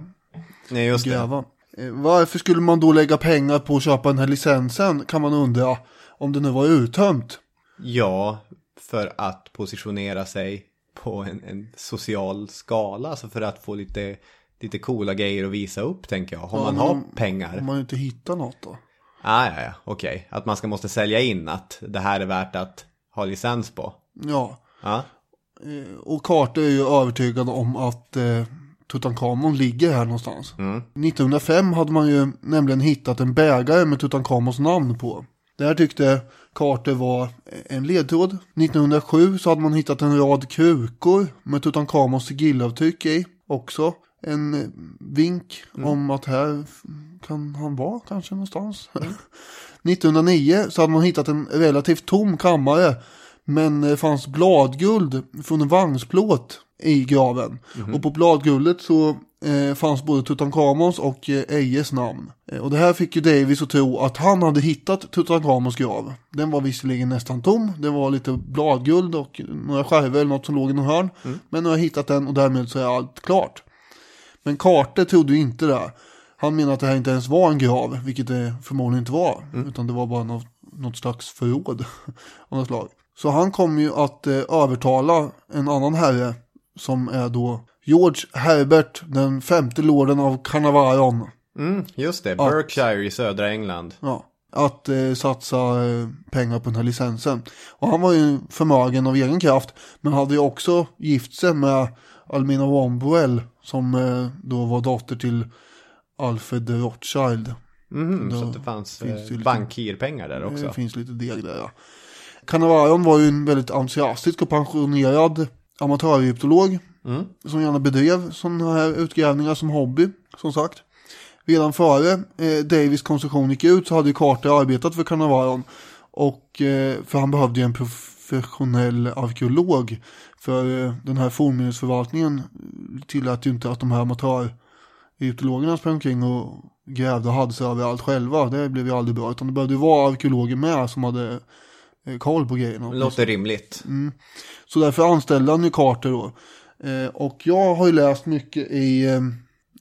Nej, just det. gräva. Eh, varför skulle man då lägga pengar på att köpa den här licensen kan man undra om det nu var uttömt. Ja, för att positionera sig på en, en social skala, alltså för att få lite, lite coola grejer att visa upp tänker jag. Om Ja, man har om- pengar. Om man inte hittar något då. Ah, ja, ja, okej. Att man ska måste sälja in att det här är värt att ha licens på. Ja, eh, och Carter är ju övertygad om att eh, Tutankhamon ligger här någonstans. 1905 hade man ju nämligen hittat en bägare med Tutankhamons namn på. Det här tyckte Carter var en ledtråd. 1907 så hade man hittat en rad krukor med Tutankhamons sigillavtryck i. Också en vink om att här kan han vara kanske någonstans. [laughs] 1909 så hade man hittat en relativt tom kammare. Men det fanns bladguld från en vagnsplåt i graven. Och på bladguldet så eh, fanns både Tutankhamons och eh, Ejes namn. Eh, och det här fick ju Davis att tro att han hade hittat Tutankhamons grav. Den var visserligen nästan tom. Det var lite bladguld och några skärvor eller något som låg i någon hörn. Men nu har jag hittat den och därmed så är allt klart. Men Carter trodde ju inte det. Han menade att det här inte ens var en grav, vilket det förmodligen inte var. Utan det var bara något, något slags förråd [laughs] av något slag. Så han kom ju att eh, övertala en annan herre som är då George Herbert, den femte lorden av Carnarvon. mm, just det. Berkshire i södra England. Ja, att eh, satsa eh, pengar på den här licensen. Och han var ju förmögen av egen kraft, men hade ju också gift sig med Almina Wombwell som eh, då var dotter till Alfred Rothschild. Mhm, Då så det fanns eh, bankirpengar där också. Det finns lite deg där ja. Cannavaro var ju en väldigt entusiastisk och pensionerad amatöregyptolog. Som gärna bedrev sådana här utgrävningar som hobby, som sagt. Redan före eh, Davis konstruktion gick ut så hade ju Carter arbetat för Cannavaron. Och eh, för han behövde ju en professionell arkeolog. För eh, den här fornminnesförvaltningen tillät ju inte att de här amatöregyptologerna sprang omkring och grävde och hade sig överallt själva. Det blev ju aldrig bra. Utan det behövde ju vara arkeologer med som hade koll på grejerna. Låter rimligt. Så därför anställde han ju Carter då. Eh, och jag har ju läst mycket i, eh,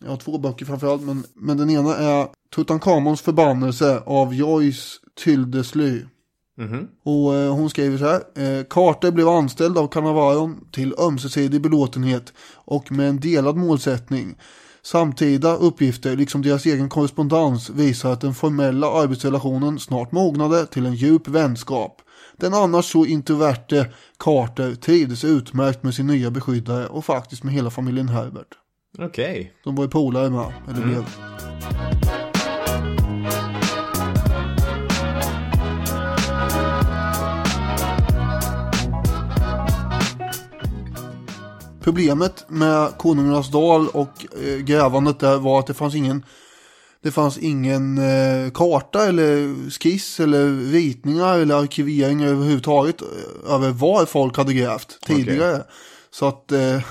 jag har två böcker framförallt, men, men den ena är Tutankhamons förbannelse av Joyce Tyldesly. Och eh, hon skriver så här. Eh, Carter blev anställd av Cannavaron till ömsesidig belåtenhet och med en delad målsättning. Samtida uppgifter, liksom deras egen korrespondens, visar att den formella arbetsrelationen snart mognade till en djup vänskap. Den annars så introverte Carter trivdes utmärkt med sin nya beskyddare och faktiskt med hela familjen Herbert. Okej. Okay. De var ju polare med, eller mm. blev. Problemet med Konungarnas dal och eh, grävandet där var att det fanns ingen det fanns ingen eh, karta eller skiss eller ritningar eller arkiveringar överhuvudtaget över var folk hade grävt tidigare. Så att eh,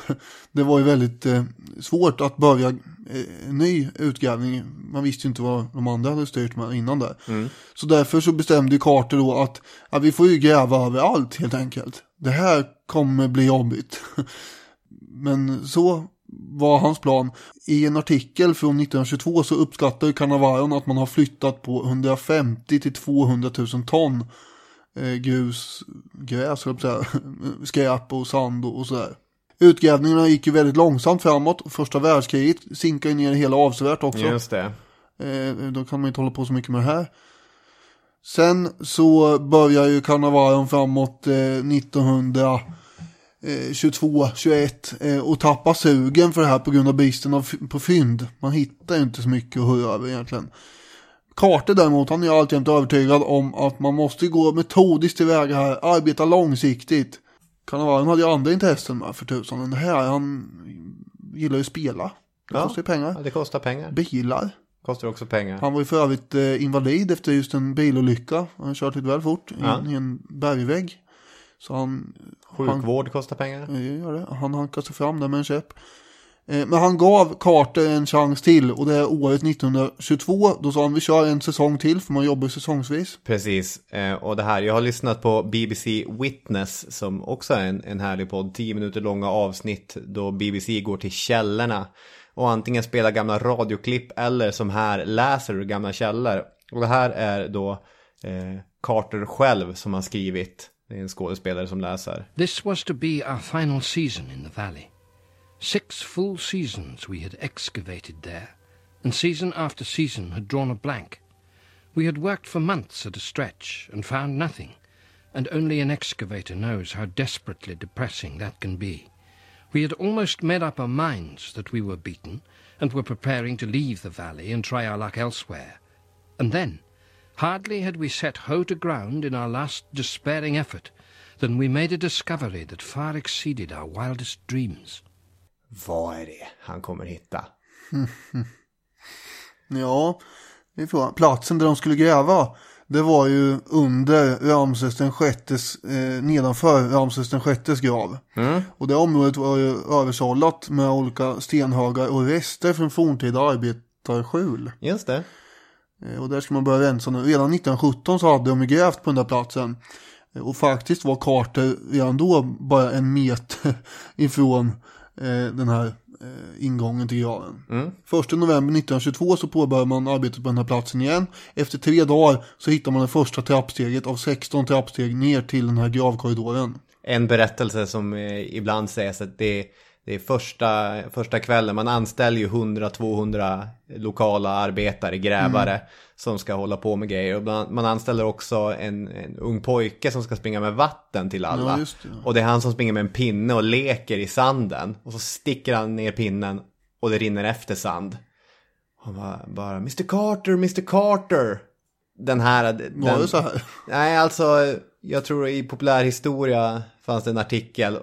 det var ju väldigt eh, svårt att börja eh, en ny utgrävning. Man visste ju inte vad de andra hade styrt med innan där. Så därför så bestämde Carter då att ja, vi får ju gräva överallt helt enkelt. Det här kommer bli jobbigt. [laughs] Men så var hans plan. I en artikel från 1922 så uppskattar Cannavaron att man har flyttat på 150 till 200 000 ton eh, grus, gräs, säga, [laughs] skräp och sand och sådär. Utgrävningarna gick ju väldigt långsamt framåt. Första världskriget sinkar ju ner hela avsevärt också. Just det. Eh, då kan man ju inte hålla på så mycket med det här. Sen så börjar ju Cannavaron framåt eh, 1900 Eh, 22, 21 eh, och tappa sugen för det här på grund av bristen av, på fynd. Man hittar ju inte så mycket att höra över egentligen. Carter däremot, han är alltjämt övertygad om att man måste gå metodiskt tillväga här, arbeta långsiktigt. Cannavaro hade ju andra intressen med för tusan Den här. Han gillar ju att spela. Det ja, kostar ju pengar. Det kostar pengar. Bilar. Kostar också pengar. Han var ju för övrigt eh, invalid efter just en bilolycka. Han kört lite väl fort ja. i en bergvägg. Så han... Sjukvård kostar pengar. Han, ja, gör det. han hankade sig fram där med en käpp. Eh, men han gav Carter en chans till och det är året 1922. Då sa han vi kör en säsong till för man jobbar säsongsvis. Precis, eh, och det här, jag har lyssnat på BBC Witness som också är en, en härlig podd, 10 minuter långa avsnitt då BBC går till källorna och antingen spelar gamla radioklipp eller som här läser gamla källor. Och det här är då eh, Carter själv som har skrivit, det är en skådespelare som läser. This was to be our final season in the valley. Six full seasons we had excavated there, and season after season had drawn a blank. We had worked for months at a stretch and found nothing, and only an excavator knows how desperately depressing that can be. We had almost made up our minds that we were beaten and were preparing to leave the valley and try our luck elsewhere. And then, hardly had we set hoe to ground in our last despairing effort than we made a discovery that far exceeded our wildest dreams. Vad är det han kommer hitta? [laughs] Ja, det är frågan. Platsen där de skulle gräva. Det var ju under Ramses den sjättes, eh, nedanför Ramses den sjättes grav. Och det området var ju översållat med olika stenhögar och rester från forntida arbetarskjul. Just det. Eh, Och där ska man börja rensa nu. Redan 1917 så hade de grävt på den där platsen. Eh, Och faktiskt var Carter redan då bara en meter [laughs] ifrån eh, den här ingången till graven. Första november 1922 så påbörjar man arbetet på den här platsen igen. Efter tre dagar så hittar man det första trappsteget av 16 trappsteg ner till den här gravkorridoren. En berättelse som ibland sägs att det, det är första, första kvällen, man anställer ju 100-200 lokala arbetare, grävare, som ska hålla på med grejer. Och man anställer också en, en ung pojke som ska springa med vatten till alla. Ja, det. Och det är han som springer med en pinne och leker i sanden. Och så sticker han ner pinnen och det rinner efter sand. Han bara, bara Mr Carter, Mr Carter. Den här... Var den, det så här? Nej, alltså jag tror i populärhistoria fanns det en artikel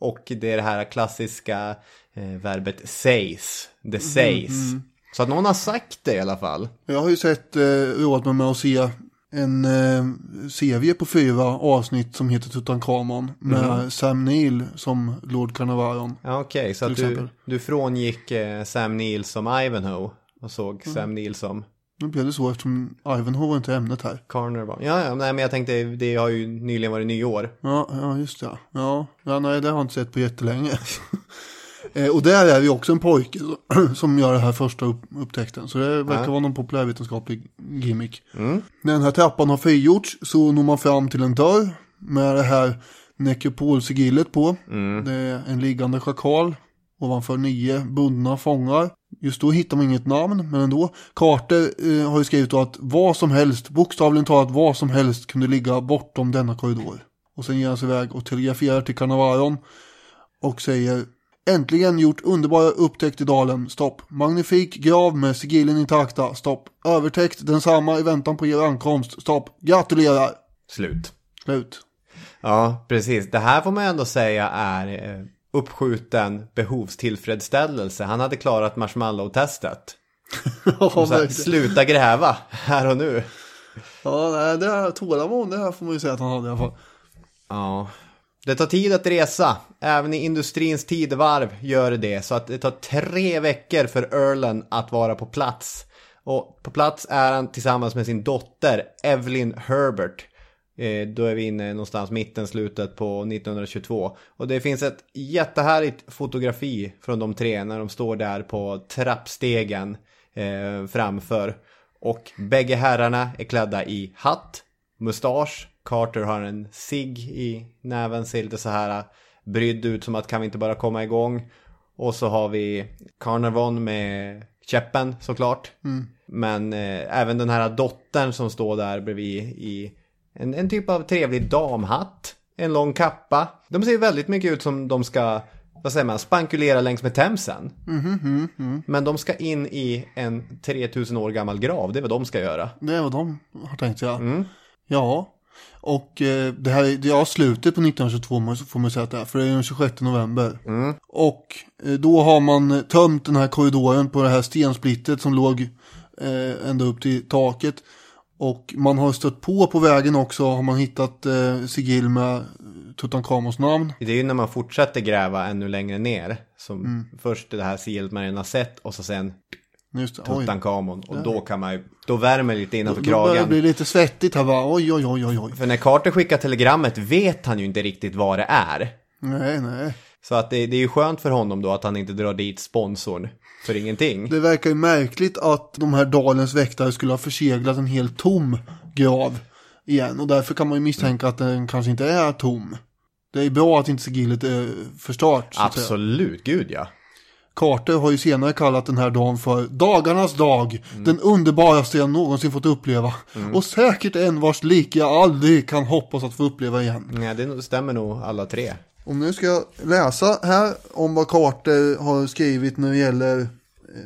och det är det här klassiska eh, verbet sägs. Det sägs. Så att någon har sagt det i alla fall. Jag har ju sett, eh, mig med att se en eh, serie på fyra avsnitt som heter Tutankhamon med Sam Neill som Lord Carnarvon. Ja, okej, så att du, exempel. du frångick eh, Sam Neill som Ivanhoe och såg Sam Neill som Nu blev det så eftersom Ivanhoe var inte ämnet här. Carnarvon. Ja, ja, nej, men jag tänkte det har ju nyligen varit nyår. Ja, ja just det. Ja, ja nej det har jag inte sett på jättelänge. [laughs] eh, och där är ju också en pojke [clears throat] som gör det här första upp, upptäckten. Så det verkar Ja. vara någon populärvetenskaplig gimmick. När den här trappan har frigjorts så når man fram till en dörr med det här nekropolsigillet på. Det är en liggande schakal ovanför nio bundna fångar. Just då hittar man inget namn, men ändå. Carter eh, har ju skrivit då att vad som helst, bokstavligen talat vad som helst kunde ligga bortom denna korridor. Och sen ger han sig iväg och telegraferar till Cannavaron och säger Äntligen gjort underbara upptäckt i dalen, stopp. Magnifik grav med sigillen intakta, stopp. Övertäckt densamma i väntan på er ankomst, stopp. Gratulerar. Slut. Slut. Ja, precis. Det här får man ändå säga är eh, uppskjuten behovstillfredsställelse. Han hade klarat marshmallow-testet. [laughs] Här, sluta gräva här och nu. ja det är tålamod, det här får man ju säga att han hade i alla fall. Ja. Det tar tid att resa. Även i industrins tidevarv gör det det. Så att det tar tre veckor för Erlen att vara på plats. Och på plats är han tillsammans med sin dotter Evelyn Herbert. Eh, då är vi inne någonstans mitten, slutet på 1922. Och det finns ett jättehärligt fotografi från de tre när de står där på trappstegen eh, framför. Och bägge herrarna är klädda i hatt, mustasch. Carter har en cigg i näven, ser lite så här brydd ut som att kan vi inte bara komma igång. Och så har vi Carnarvon med käppen såklart. Men eh, även den här dottern som står där bredvid i en, en typ av trevlig damhatt. En lång kappa. De ser väldigt mycket ut som de ska, vad säger man, spankulera längs med Themsen. Men de ska in i en 3000 år gammal grav, det är vad de ska göra. Det är vad de har tänkt ja. Mm. Ja, och eh, det här är det är slutet på 1922 må- får man säga att det är, för det är den 26 november. Mm. Och eh, då har man tömt den här korridoren på det här stensplittet som låg eh, ända upp till taket. Och man har stött på på vägen också, har man hittat eh, sigill med Tutankhamons namn. Det är ju när man fortsätter gräva ännu längre ner. Som Mm. först det här sigillet man redan har sett och så sen Just det. Tutankhamon. Och då kan man ju, då värmer det lite innanför Då börjar det kragen. bli lite svettigt här va, oj oj oj oj oj. För när Carter skickar telegrammet vet han ju inte riktigt vad det är. Nej, nej. Så att det, det är ju skönt för honom då att han inte drar dit sponsorn för ingenting. Det verkar ju märkligt att de här dalens väktare skulle ha förseglat en helt tom grav igen. Och därför kan man ju misstänka att den kanske inte är tom. Det är bra att inte sigillet är förstört. Att säga. Absolut, gud ja. Carter har ju senare kallat den här dagen för dagarnas dag. Den underbaraste jag någonsin fått uppleva. Och säkert en vars like jag aldrig kan hoppas att få uppleva igen. Nej, det stämmer nog alla tre. Och nu ska jag läsa här om vad Carter har skrivit när det gäller eh,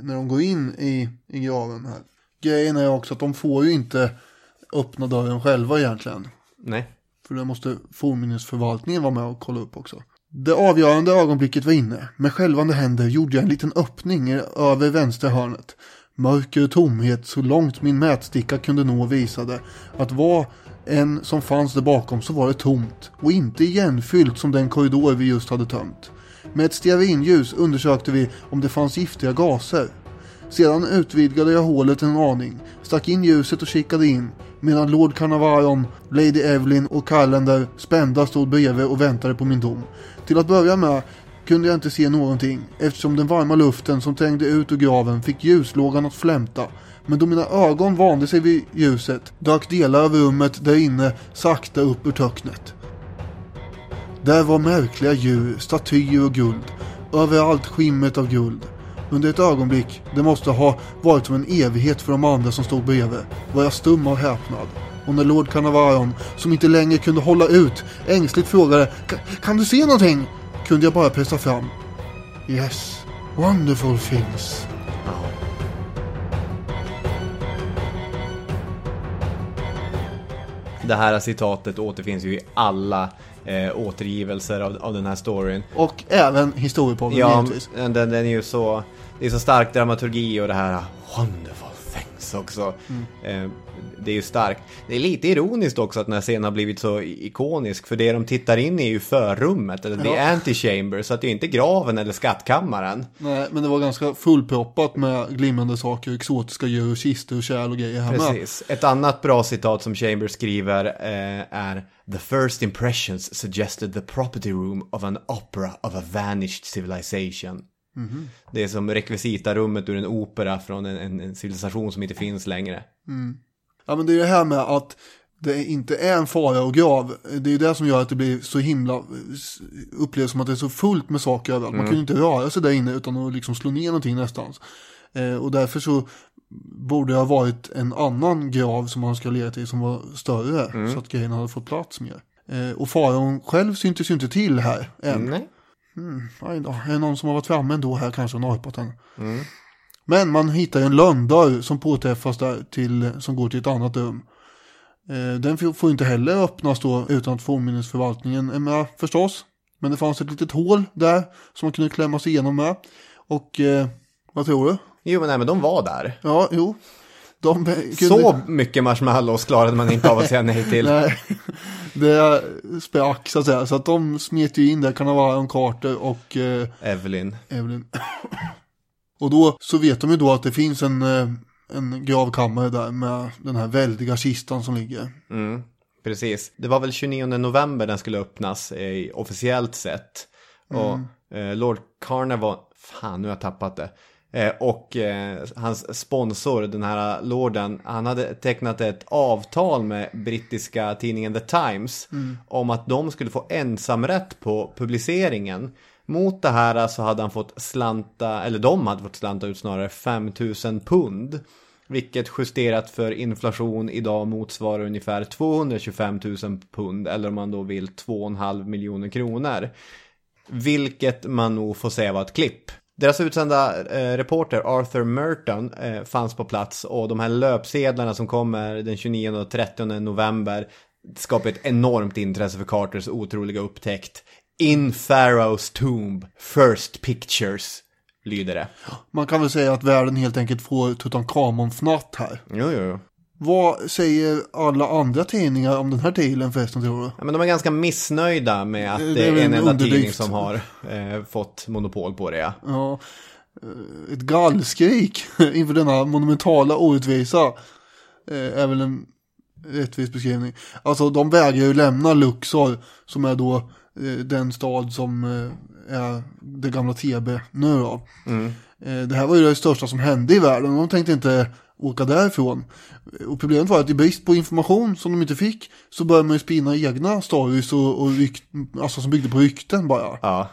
när de går in i, i graven här. Grejen är också att de får ju inte öppna dörren själva egentligen. Nej. För det måste fornminnesförvaltningen vara med och kolla upp också. Det avgörande ögonblicket var inne. Med skälvande händer gjorde jag en liten öppning över vänstra hörnet. Mörker och tomhet så långt min mätsticka kunde nå visade att vad än som fanns där bakom så var det tomt och inte igenfyllt som den korridor vi just hade tömt. Med ett stearinljus undersökte vi om det fanns giftiga gaser. Sedan utvidgade jag hålet en aning, stack in ljuset och kikade in, medan Lord Carnarvon, Lady Evelyn och Callender spända stod bredvid och väntade på min dom. Till att börja med kunde jag inte se någonting, eftersom den varma luften som trängde ut ur graven fick ljuslågan att flämta. Men då mina ögon vande sig vid ljuset dök delar av rummet där inne sakta upp ur töcknet. Där var märkliga djur, statyer och guld. Överallt skimmet av guld. Under ett ögonblick, det måste ha varit som en evighet för de andra som stod bredvid, var jag stum av häpnad. Och när Lord Carnarvon, som inte längre kunde hålla ut, ängsligt frågade Kan du se någonting? Kunde jag bara pressa fram. Yes, wonderful things. Det här citatet återfinns ju i alla eh, återgivelser av, av den här storyn. Och även historiepodden Ja, givetvis. den, den är ju så... Det är så stark dramaturgi och det här wonderful things också. Eh, det är ju starkt. Det är lite ironiskt också att den här scenen har blivit så ikonisk. För det de tittar in i är ju förrummet, eller the Ja. antechamber. Så att det är inte graven eller skattkammaren. Nej, men det var ganska fullproppat med glimmande saker, exotiska djur, kistor, kärl och grejer med. Precis. Ett annat bra citat som Chambers skriver eh, är The first impressions suggested the property room of an opera of a vanished civilization. Det är som rekvisitarummet ur en opera från en, en, en civilisation som inte finns längre. Ja men det är det här med att det inte är en fara och grav. Det är det som gör att det blir så himla, upplevs som att det är så fullt med saker överallt. Man kan ju inte röra sig där inne utan att liksom slå ner någonting nästan. Eh, och därför så borde det ha varit en annan grav som man ska leda till som var större. Så att grejerna hade fått plats mer. Eh, och faraon själv syntes ju inte till här än. Nej. Då, är det någon som har varit framme ändå här kanske och norpat den. Men man hittar en lönndörr som påträffas där till, som går till ett annat rum. Eh, den får inte heller öppnas då utan att fornminnesförvaltningen är med förstås. Men det fanns ett litet hål där som man kunde klämma sig igenom med. Och eh, vad tror du? Jo, men, nej, men de var där. Ja, jo. De kunde... Så mycket marshmallows klarade man inte av att säga nej [laughs] till. Nej, det sprack så att säga. Så att de smet ju in där, kan det vara Aaron Carter och eh, Evelyn. Evelyn. [laughs] och då så vet de ju då att det finns en, eh, en gravkammare där med den här väldiga kistan som ligger. Mm, precis. Det var väl 29 november den skulle öppnas eh, officiellt sett. Och eh, Lord Carner var, fan nu har jag tappat det. Eh, och eh, hans sponsor, den här lorden, han hade tecknat ett avtal med brittiska tidningen The Times om att de skulle få ensamrätt på publiceringen. Mot det här så hade han fått slanta, eller de hade fått slanta ut snarare 5000 pund. Vilket justerat för inflation idag motsvarar ungefär 225 000 pund eller om man då vill 2,5 miljoner kronor. Vilket man nog får säga var ett klipp. Deras utsända eh, reporter Arthur Merton eh, fanns på plats och de här löpsedlarna som kommer den 29 och 30 november skapar ett enormt intresse för Carters otroliga upptäckt. In Pharaoh's Tomb, First Pictures, lyder det. Man kan väl säga att världen helt enkelt får Tutankhamon-fnatt här. Jo, jo, jo. Vad säger alla andra tidningar om den här dealen förresten tror du? Ja, men de är ganska missnöjda med att Det- det det är är en en enda underdrift. tidning som har eh, fått monopol på det. Ja. Ja, eh, ett gallskrik [laughs] inför denna monumentala orättvisa eh, är väl en rättvis beskrivning. Alltså de vägrar ju lämna Luxor som är då den stad som eh, är det gamla TB nu då. Eh, det här var ju det största som hände i världen och de tänkte inte åka därifrån. Och problemet var att i brist på information som de inte fick så började man ju spinna egna stories och, och rykt, alltså som byggde på rykten bara ja.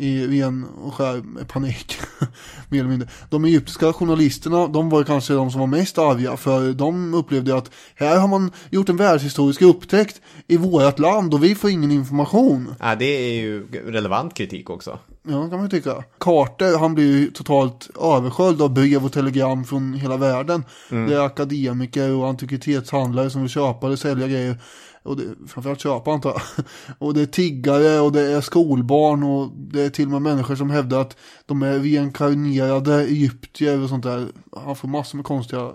I ren och skär panik. [laughs] Mer eller mindre. De egyptiska journalisterna, de var kanske de som var mest arga för de upplevde att här har man gjort en världshistorisk upptäckt i vårt land och vi får ingen information. Ja, det är ju relevant kritik också. Ja, kan man ju tycka. Carter, han blir ju totalt översköljd av brev och telegram från hela världen. Det är akademiker och antikvitetshandlare som vill köpa eller sälja grejer. Och det, framförallt köpa antar jag. [laughs] Och det är tiggare och det är skolbarn och det är till och med människor som hävdar att de är reinkarnerade egyptier och sånt där. Han får massor med konstiga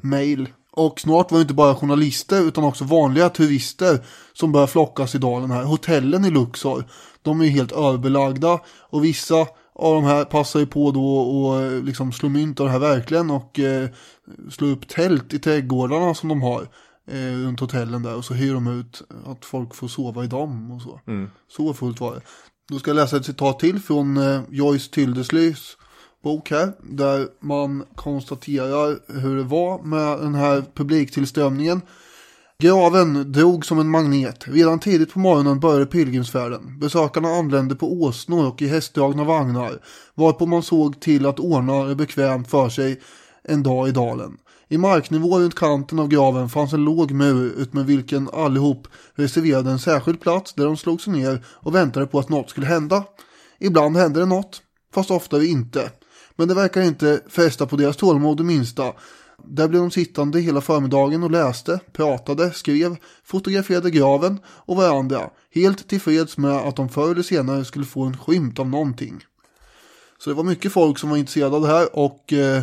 mail. Och snart var det inte bara journalister utan också vanliga turister som börjar flockas i dalen här. Hotellen i Luxor, de är ju helt överbelagda och vissa av de här passar ju på då och liksom slå mynt av det här verkligen och eh, slå upp tält i trädgårdarna som de har eh, runt hotellen där och så hyr de ut att folk får sova i dem och så. Så fullt var det. Då ska jag läsa ett citat till från eh, Joyce Tildeslys bok här. Där man konstaterar hur det var med den här publiktillströmningen. Graven drog som en magnet. Redan tidigt på morgonen började pilgrimsfärden. Besökarna anlände på åsnor och i hästdragna vagnar. Varpå man såg till att ordna det bekvämt för sig en dag i dalen. I marknivå runt kanten av graven fanns en låg mur utmed vilken allihop reserverade en särskild plats där de slog sig ner och väntade på att något skulle hända. Ibland hände det något, fast oftare inte. Men det verkar inte fästa på deras tålamod det minsta. Där blev de sittande hela förmiddagen och läste, pratade, skrev, fotograferade graven och varandra. Helt tillfreds med att de förr eller senare skulle få en skymt av någonting. Så det var mycket folk som var intresserade av det här och eh,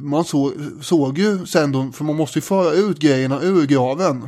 man så, såg ju sen då, för man måste ju föra ut grejerna ur graven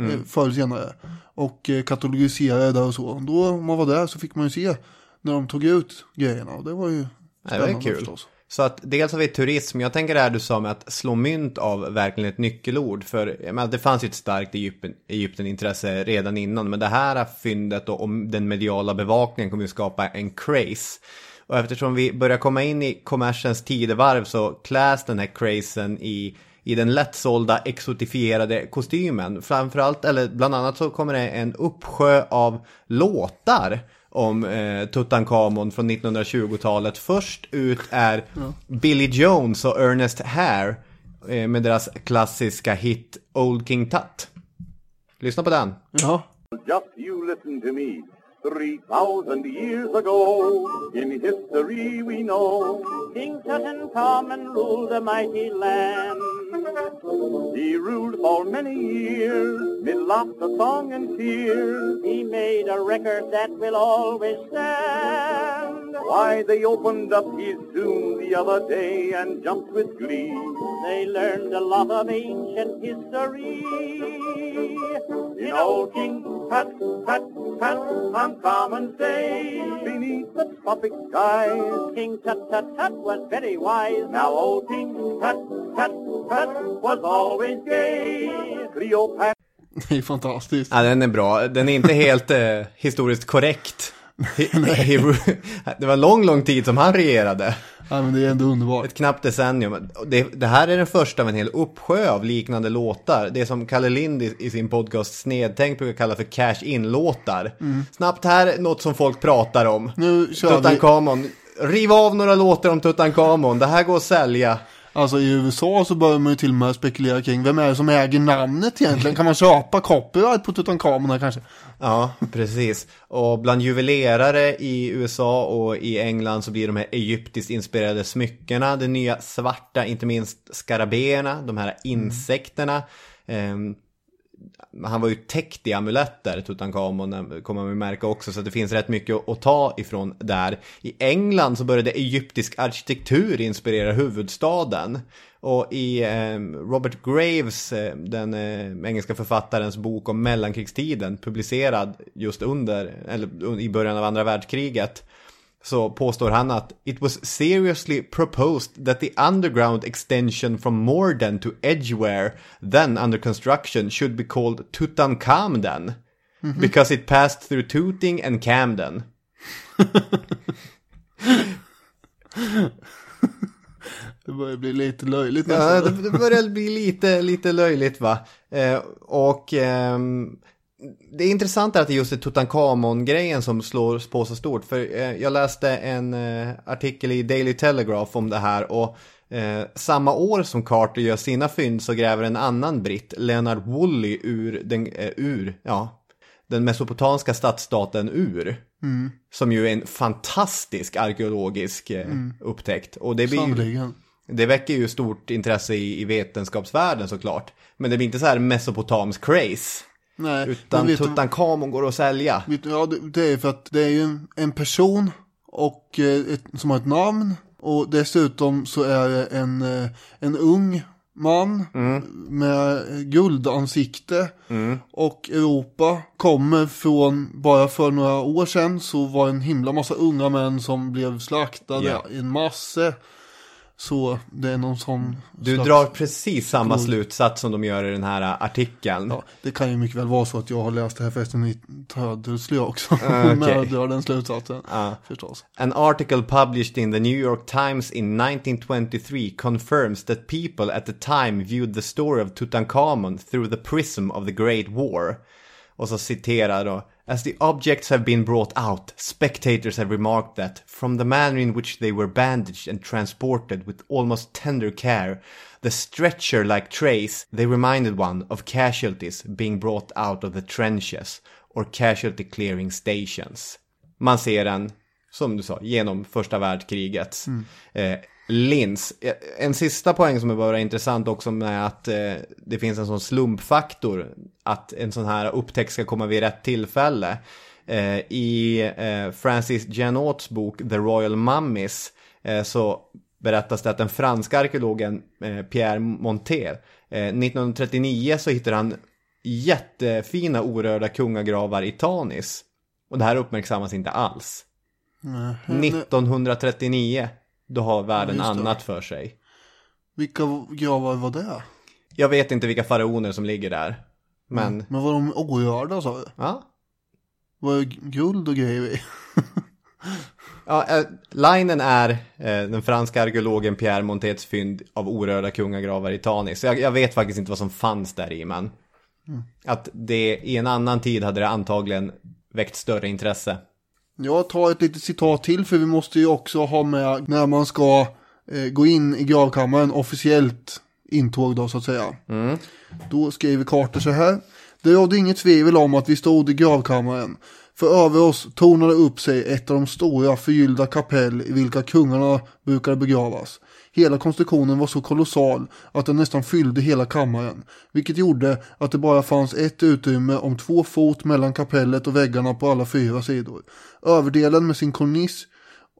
eh, förr eller senare. Och eh, katalogisera det där och så. Då om man var där så fick man ju se när de tog ut grejerna och det var ju det spännande var kul. förstås. Så att dels har vi turism, jag tänker det här du sa med att slå mynt av verkligen ett nyckelord. För menar, det fanns ju ett starkt Egypten, Egypten-intresse redan innan. Men det här fyndet och om den mediala bevakningen kommer ju skapa en craze. Och eftersom vi börjar komma in i kommersens tidevarv så kläs den här crazen i, i den lättsålda exotifierade kostymen. Framförallt, eller bland annat så kommer det en uppsjö av låtar om eh, Tutankhamon från 1920-talet. Först ut är Billy Jones och Ernest Hare eh, med deras klassiska hit Old King Tut. Lyssna på den. Ja, Just you listen to me. Three thousand years ago, in history we know, King Tutankhamun ruled a mighty land. He ruled for many years, mid laughter, song, and tears. He made a record that will always stand. Why, they opened up his tomb the other day and jumped with glee. They learned a lot of ancient history. In old King Tut, Tut, Tut, on common day, beneath the tropic skies. King Tut Tut Tut was very wise. Now old King Tut, Tut, Tut was always gay. Cleopatra [laughs] Det är fantastiskt. Ja, den är bra. Den är inte helt eh, historiskt korrekt. [laughs] Det var lång, lång tid som han regerade. Ja, men det är ändå underbart. Ett knappt decennium. Det, det här är den första av en hel uppsjö av liknande låtar. Det som Kalle Lind i, i sin podcast Snedtänk brukar kalla för cash-in-låtar. Snabbt här, något som folk pratar om. Nu kör vi. Tutankhamon. Riv av några låtar om Tutankhamon. Det här går att sälja. Alltså i USA så börjar man ju till och med spekulera kring vem är det som äger namnet egentligen? Kan man köpa copyright på Tutankhamon kanske? Ja, precis. Och bland juvelerare i USA och i England så blir de här egyptiskt inspirerade smyckena, det nya svarta, inte minst skarabéerna, de här insekterna. Ehm, han var ju täckt i amuletter, Tutankhamon, eh, kommer man märka också, så det finns rätt mycket att- att ta ifrån där. I England så började egyptisk arkitektur inspirera huvudstaden. Och i eh, Robert Graves, eh, den eh, engelska författarens bok om mellankrigstiden, publicerad just under, eller i början av andra världskriget, så påstår han att it was seriously proposed that the underground extension from Morden to Edgware, then under construction, should be called Tutankhamden. Because it passed through Tooting and Camden. [laughs] Det börjar bli lite löjligt Ja, nästan. det, det börjar bli lite, lite löjligt va. Eh, och ehm, det är intressant att det just är Tutankhamon-grejen som slår på så stort. För eh, jag läste en eh, artikel i Daily Telegraph om det här och eh, samma år som Carter gör sina fynd så gräver en annan britt, Leonard Woolley, ur den, eh, ur, ja, den mesopotamiska stadsstaten Ur. Som ju är en fantastisk arkeologisk eh, upptäckt. Och det blir ju. Det väcker ju stort intresse i, i vetenskapsvärlden såklart. Men det blir inte så här mesopotamisk craze. Nej, Utan vet Tutankhamon går att sälja. Vet Ja, det, är för att det är ju en, en person och, eh, ett, som har ett namn. Och dessutom så är det en, eh, en ung man med guldansikte. Och Europa kommer från, bara för några år sedan så var en himla massa unga män som blev slaktade Ja. i en massa. Så det är någon sån Du slags- drar precis samma slutsats som de gör i den här artikeln. Ja, det kan ju mycket väl vara så att jag har läst det här förresten i Tödelsly också. [laughs] När okej. jag drar den slutsatsen. Ja. Förstås. An article published in the New York Times in 1923 confirms that people at the time viewed the story of Tutankhamon through the prism of the Great War. Och så citerar då. As the objects have been brought out, spectators have remarked that, from the manner in which they were bandaged and transported with almost tender care, the stretcher-like trays, they reminded one of casualties being brought out of the trenches or casualty clearing stations. Man ser den, som du sa, genom första världskrigets eh, lins. Eh, En sista poäng som är bara intressant också med att eh, det finns en sån slumpfaktor. Att en sån här upptäckt ska komma vid rätt tillfälle. Eh, I eh, Francis Janauts bok The Royal Mummies eh, så berättas det att den franska arkeologen eh, Pierre Montet eh, 1939 så hittar han jättefina orörda kungagravar i Tanis. Och det här uppmärksammas inte alls. 1939, då har världen Ja, annat för sig. Vilka gravar var det? Jag vet inte vilka faraoner som ligger där. Men, Men var de orörda sa du? ja. Var det guld och grejer i? [laughs] ja eh, linen är eh, den franska arkeologen Pierre Montets fynd av orörda kungagravar i Tanis. Så jag, jag vet faktiskt inte vad som fanns där i, men att det i en annan tid hade det antagligen väckt större intresse. Jag tar ett litet citat till för vi måste ju också ha med när man ska eh, gå in i gravkammaren officiellt intåg då så att säga. Då skriver Carter så här. Det rådde inget tvivel om att vi stod i gravkammaren. För över oss tornade upp sig ett av de stora förgyllda kapell i vilka kungarna brukade begravas. Hela konstruktionen var så kolossal att den nästan fyllde hela kammaren, vilket gjorde att det bara fanns ett utrymme om två fot mellan kapellet och väggarna på alla fyra sidor. Överdelen med sin korniss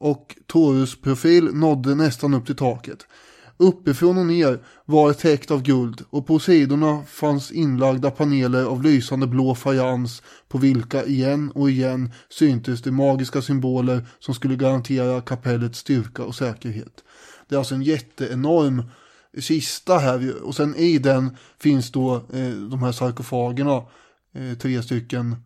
och torusprofil nådde nästan upp till taket. Uppifrån och ner var det täckt av guld och på sidorna fanns inlagda paneler av lysande blå fajans på vilka igen och igen syntes de magiska symboler som skulle garantera kapellets styrka och säkerhet. Det är alltså en jätteenorm kista här och sen i den finns då eh, de här sarkofagerna, eh, tre stycken eh,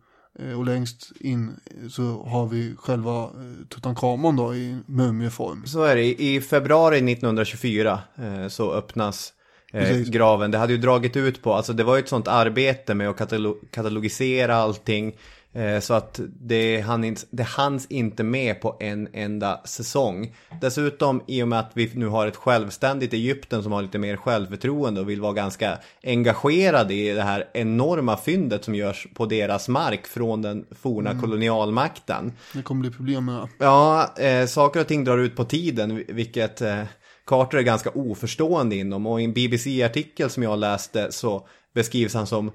och längst in så har vi själva eh, Tutankhamon då i mumieform. Så är det. I februari 1924 eh, så öppnas eh, Precis. graven. Det hade ju dragit ut på, alltså det var ju ett sånt arbete med att katalo- katalogisera allting. Eh, så att det, hann inte, det hanns inte med på en enda säsong. Dessutom i och med att vi nu har ett självständigt Egypten som har lite mer självförtroende och vill vara ganska engagerad i det här enorma fyndet som görs på deras mark från den forna Mm. kolonialmakten. Det kommer bli problem med det. Ja, eh, saker och ting drar ut på tiden, vilket eh, Carter är ganska oförstående inom. Och i en BBC-artikel som jag läste så beskrivs han som,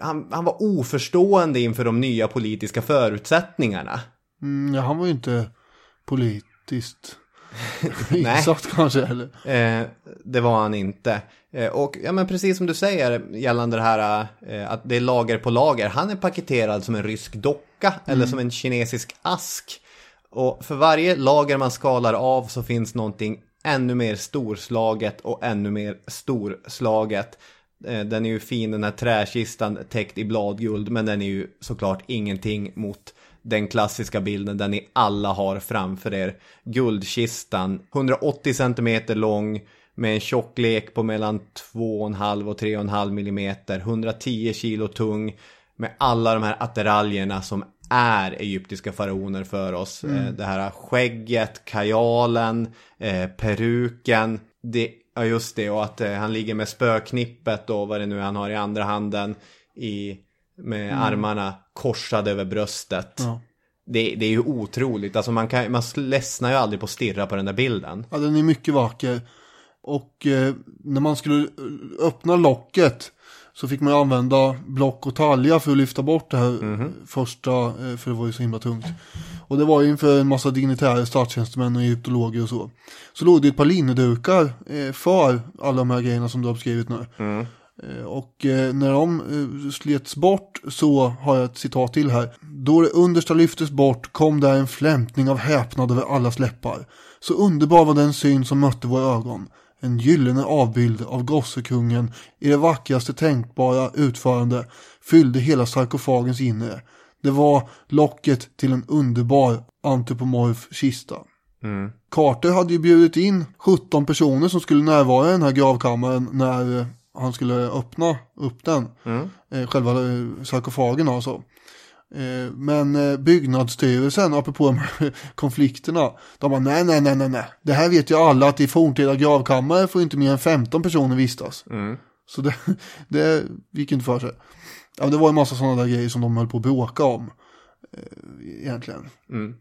han, han var oförstående inför de nya politiska förutsättningarna. Mm, ja, han var ju inte politiskt [laughs] insatt [laughs] kanske eller. Eh, det var han inte. Eh, och ja, men precis som du säger gällande det här eh, att det är lager på lager. Han är paketerad som en rysk docka eller Mm. som en kinesisk ask. Och för varje lager man skalar av så finns någonting ännu mer storslaget och ännu mer storslaget. Eh, Den är ju fin den här träkistan täckt i bladguld men den är ju såklart ingenting mot den klassiska bilden den ni alla har framför er. Guldkistan, 180 cm lång med en tjocklek på mellan 2,5 och 3,5 mm, 110 kilo tung med alla de här attiraljerna som är egyptiska faraoner för oss. Mm. Eh, Det här skägget, kajalen, eh, peruken. Det, ja just det, och att eh, han ligger med spöknippet och vad det nu är han har i andra handen i, med Mm. armarna korsade över bröstet. Ja. Det, det är ju otroligt, alltså man, kan, man ledsnar ju aldrig på att stirra på den där bilden. Ja, den är mycket vacker. Och eh, när man skulle öppna locket så fick man ju använda block och talja för att lyfta bort det här Mhm. första, eh, för det var ju så himla tungt. Och det var ju inför en massa dignitärer, statstjänstemän och egyptologer och så. Så låg det ett par linnedukar eh, för alla de här grejerna som du har beskrivit nu. Mm. Eh, Och eh, när de eh, slets bort så har jag ett citat till här. Då det understa lyftes bort kom där en flämtning av häpnad över allas läppar. Så underbar var den syn som mötte våra ögon. En gyllene avbild av gossekungen i det vackraste tänkbara utförande fyllde hela sarkofagens inre. Det var locket till en underbar antropomorf kista. Mm. Carter hade ju bjudit in 17 personer som skulle närvara i den här gravkammaren när eh, han skulle öppna upp den. Mm. Eh, själva eh, sarkofagen alltså. Men byggnadsstyrelsen, apropå de här [laughs] konflikterna, de bara nej, nej, nej, nej, nej. Det här vet ju alla att i forntida gravkammare får inte mer än 15 personer vistas. Mm. Så det, [laughs] det gick inte för sig. Ja, det var en massa sådana där grejer som de höll på att bråka om. Eh, egentligen. Mm.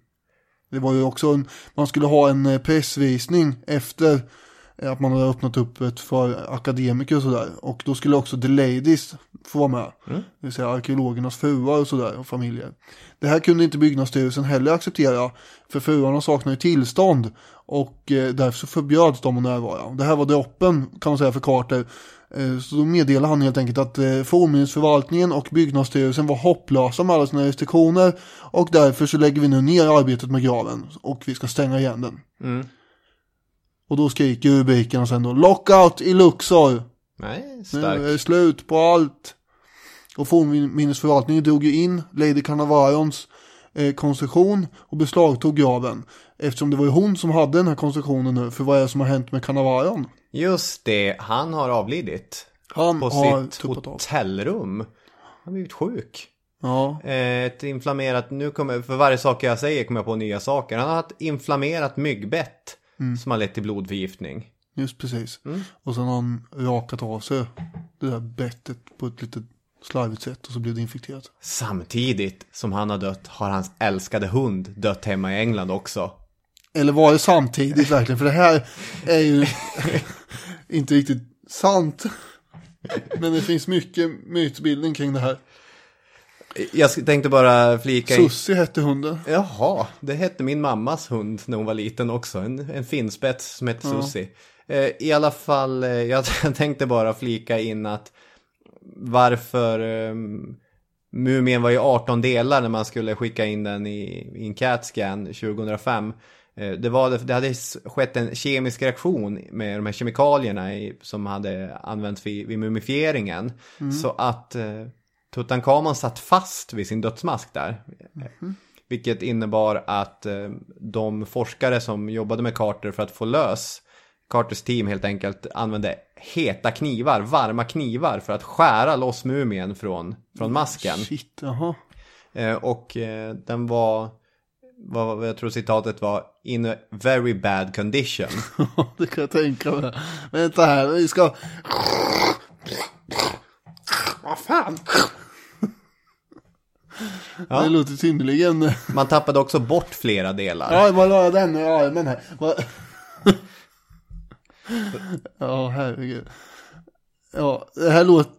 Det var ju också en, man skulle ha en eh, pressvisning efter eh, att man hade öppnat upp ett för akademiker och sådär. Och då skulle också the ladies få vara med. Mm. Det vill säga arkeologernas fruar och sådär och familjer. Det här kunde inte byggnadsstyrelsen heller acceptera. För fruarna saknar ju tillstånd. Och eh, därför så förbjöds de att närvara. Det här var droppen kan man säga för Carter. Eh, Så då meddelade han helt enkelt att eh, fornminnesförvaltningen och byggnadsstyrelsen var hopplösa med alla sina restriktioner. Och därför så lägger vi nu ner arbetet med graven. Och vi ska stänga igen den. Mm. Och då skriker rubrikerna sen då Lockout i Luxor. Nej, Nu är stark. det slut på allt. Och fornminnesförvaltningen drog ju in Lady Carnavarons eh, koncession och beslagtog graven. Eftersom det var ju hon som hade den här koncessionen nu. För vad är det som har hänt med Carnavaron? Just det, han har avlidit. Han på har sitt av. hotellrum. Han har blivit sjuk. Ja, Eh, Ett inflammerat, nu kommer, för varje sak jag säger kommer jag på nya saker. Han har ett inflammerat myggbett Mm. som har lett till blodförgiftning. just precis. Mm. Och sen har han rakat av sig det där bettet på ett lite slarvigt sätt. Och så blev det infekterat. Samtidigt som han har dött har hans älskade hund dött hemma i England också. Eller var det samtidigt verkligen? För det här är ju [laughs] inte riktigt sant. Men det finns mycket mytbildning kring det här. Jag tänkte bara flika in. Sussi hette hunden. Jaha, det hette min mammas hund när hon var liten också. En, en finspets som hette Ja. Susie. Eh, I alla fall, eh, [laughs] jag tänkte bara flika in att varför eh, Mumien var i 18 delar när man skulle skicka in den i, i en CAT-scan 2005. Eh, Det, var, det hade skett en kemisk reaktion med de här kemikalierna i, som hade använts vid, vid mumifieringen. Mm. Så att eh, Tutankhamon satt fast vid sin dödsmask där. Vilket innebar att eh, de forskare som jobbade med Carter för att få lös Carters team helt enkelt använde heta knivar, varma knivar för att skära loss mumien från, från masken. Shit, jaha. Eh, och eh, den var, vad jag tror citatet var, in a very bad condition. [laughs] det kan jag tänka mig. Vänta här, vi ska... Vad fan? Ja. Det låter synnerligen... Man tappade också bort flera delar. Ja, vad la jag den i armen här? Ja, herregud. Ja, det här låter...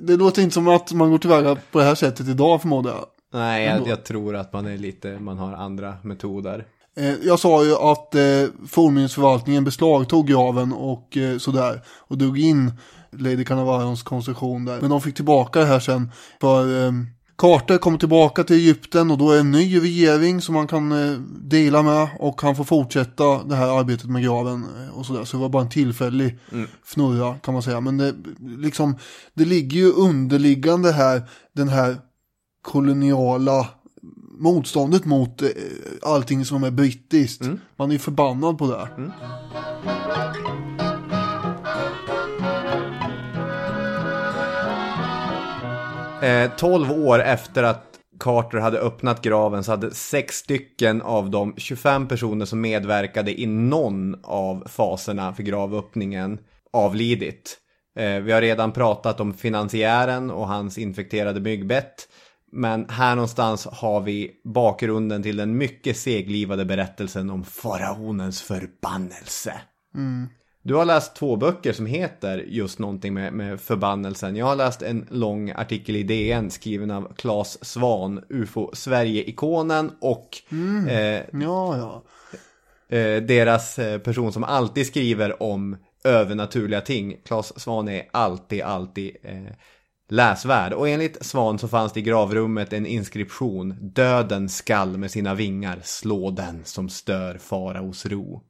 Det låter inte som att man går tillväga på det här sättet idag förmodar jag. Nej, jag, jag tror att man är lite, man har andra metoder. Eh, Jag sa ju att eh, fornminnesförvaltningen beslagtog graven och eh, sådär. Och drog in Lady Canavarons konstruktion där. Men de fick tillbaka det här sen. För eh, Carter kommer tillbaka till Egypten och då är det en ny regering som man kan eh, dela med. Och han får fortsätta det här arbetet med graven eh, och sådär. Så det var bara en tillfällig Mm. fnurra kan man säga. Men det, liksom, det ligger ju underliggande här, den här koloniala motståndet mot eh, allting som är brittiskt. Man är ju förbannad på det. Eh, 12 år efter att Carter hade öppnat graven så hade sex stycken av de 25 personer som medverkade i någon av faserna för gravöppningen avlidit. Eh, vi har redan pratat om finansiären och hans infekterade myggbett. Men här någonstans har vi bakgrunden till den mycket seglivade berättelsen om faraonens förbannelse. Mm. Du har läst två böcker som heter just någonting med, med förbannelsen. Jag har läst en lång artikel i DN skriven av Claes Svan, UFO Sverige-ikonen och Mm. eh, Ja, ja. eh, deras eh, person som alltid skriver om övernaturliga ting. Claes Svan är alltid, alltid eh, läsvärd. Och enligt Svan så fanns det i gravrummet en inskription. Döden skall med sina vingar slå den som stör faraos ro.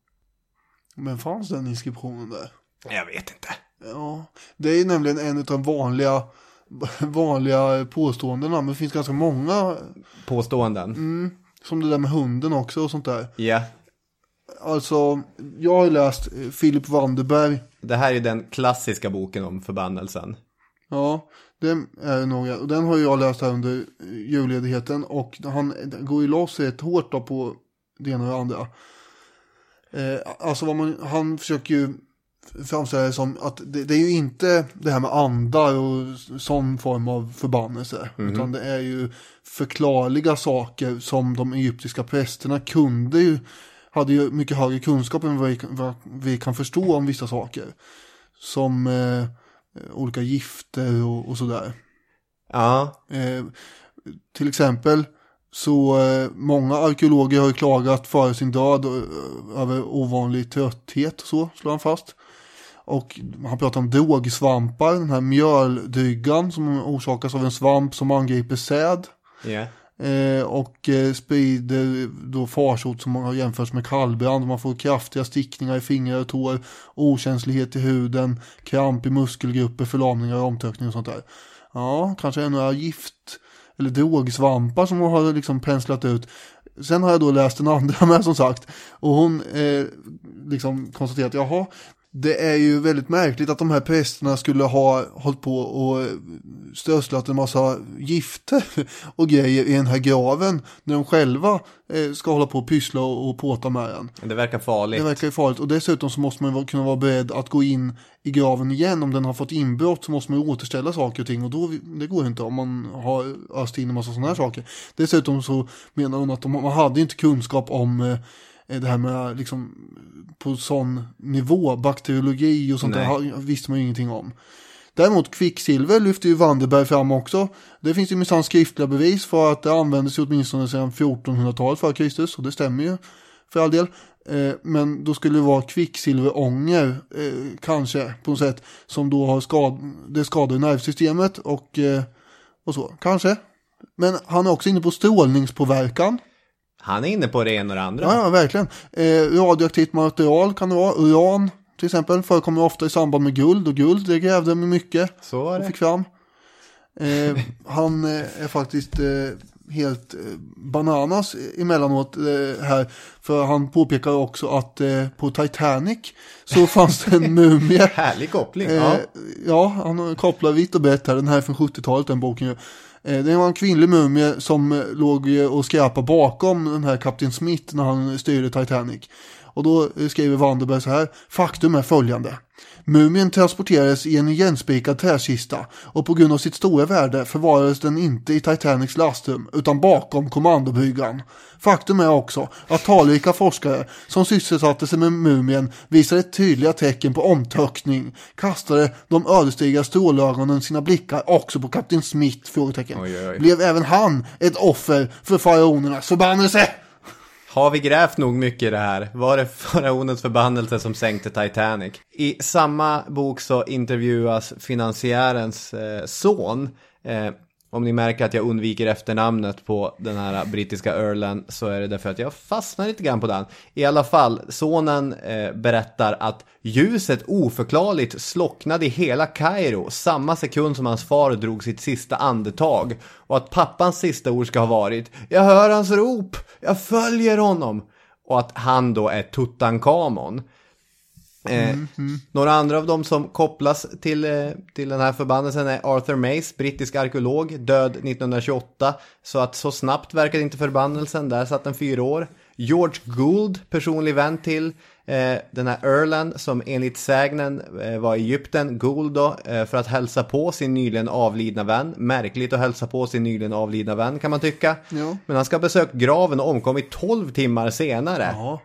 Men fanns den inskriptionen där? Jag vet inte. Ja, det är nämligen en av de vanliga, vanliga påståendena. Men det finns ganska många. Påståenden. Mm, som det där med hunden också och sånt där. Ja. Alltså, jag har läst Philip Wanderberg. Det här är den klassiska boken om förbannelsen. Ja, den är nog, och den har jag läst här under julledigheten. Och han går ju loss rätt hårt då på det ena och det andra. Eh, alltså vad man, han försöker ju framställa det som att det, det är ju inte det här med andar och sån form av förbannelse. Mhm. Utan det är ju förklarliga saker som de egyptiska prästerna kunde ju, hade ju mycket högre kunskap än vad vi, vad vi kan förstå om vissa saker. Som eh, olika gifter och, och sådär. Ja. Eh, till exempel så eh, många arkeologer har ju klagat före sin död eh, över ovanlig trötthet och så, slår han fast. Och han pratar om drogsvampar, den här mjöldrygan som orsakas av en svamp som angriper säd. Ja. Eh, och eh, sprider då farsot som har jämförts med kallbrand. Man får kraftiga stickningar i fingrar och tår, okänslighet i huden, kramp i muskelgrupper, förlamningar, omtöckning och sånt där. Ja, kanske är några gift eller drogsvampar som har liksom penslat ut. Sen har jag då läst den andra [laughs] med som sagt. Och hon eh, liksom konstaterat, jaha, det är ju väldigt märkligt att de här prästerna skulle ha hållit på och strösslat en massa gifter [laughs] och grejer i den här graven när de själva eh, ska hålla på och pyssla och, påta med den. Det verkar farligt. Det verkar farligt och dessutom så måste man kunna vara beredd att gå in i graven igen om den har fått inbrott så måste man återställa saker och ting och då, det går inte om man har öst in en massa sådana här saker. Dessutom så menar hon att de, man hade inte kunskap om eh, det här med liksom på sån nivå, bakteriologi och sånt Nej. där visste man ju ingenting om. Däremot kvicksilver lyfter ju Vanderberg fram också. Det finns ju minsann skriftliga bevis för att det användes åtminstone sedan 1400-talet före Kristus och det stämmer ju för all del. Eh, Men då skulle det vara kvicksilverånger eh, kanske på något sätt som då har skad det skadar nervsystemet och, eh, och så kanske. Men han är också inne på strålningspåverkan. Han är inne på det ena och det andra. Ja, ja verkligen. Eh, radioaktivt material kan det vara. Uran till exempel förekommer ofta i samband med guld och guld det grävde de mycket. Så var och det. fick fram. Eh, [laughs] han eh, är faktiskt eh, helt eh, bananas emellanåt eh, här. För han påpekar också att på Titanic så [laughs] fanns det en mumie. Härlig koppling. Ja. ja, han kopplar vitt och brett här. Den här är från 70-talet, den boken Eh, det var en kvinnlig mumie som eh, låg eh, och skräpade bakom den här Kapten Smith när han styrde Titanic. Och då skriver Vanderberg så här. Faktum är följande. Mumien transporterades i en igenspikad träkista och på grund av sitt stora värde förvarades den inte i Titanics lastrum utan bakom kommandobryggan. Faktum är också att talrika forskare som sysselsatte sig med mumien visade tydliga tecken på omtöckning. Kastade de ödesdigra strålögonen sina blickar också på kapten Smith? Frågetecken. Blev även han ett offer för faraonernas förbannelse? Har vi grävt nog mycket i det här? Var det faraonens förbannelse som sänkte Titanic? I samma bok så intervjuas finansiärens eh, son. Eh, om ni märker att jag undviker efternamnet på den här brittiska earlen så är det därför att jag fastnar lite grann på den. I alla fall, sonen eh, berättar att ljuset oförklarligt slocknade i hela Kairo samma sekund som hans far drog sitt sista andetag. Och att pappans sista ord ska ha varit Jag hör hans rop, jag följer honom. Och att han då är Tutankhamon. Eh, Några andra av dem som kopplas till, eh, till den här förbannelsen är Arthur Mace, brittisk arkeolog, död 1928. Så att så snabbt verkade inte förbannelsen, där satt den fyra år. George Gould, personlig vän till eh, den här Erland som enligt sägnen eh, var i Egypten, Gould då, eh, för att hälsa på sin nyligen avlidna vän. Märkligt att hälsa på sin nyligen avlidna vän kan man tycka. Ja. Men han ska ha besökt graven och omkommit 12 timmar senare. Ja.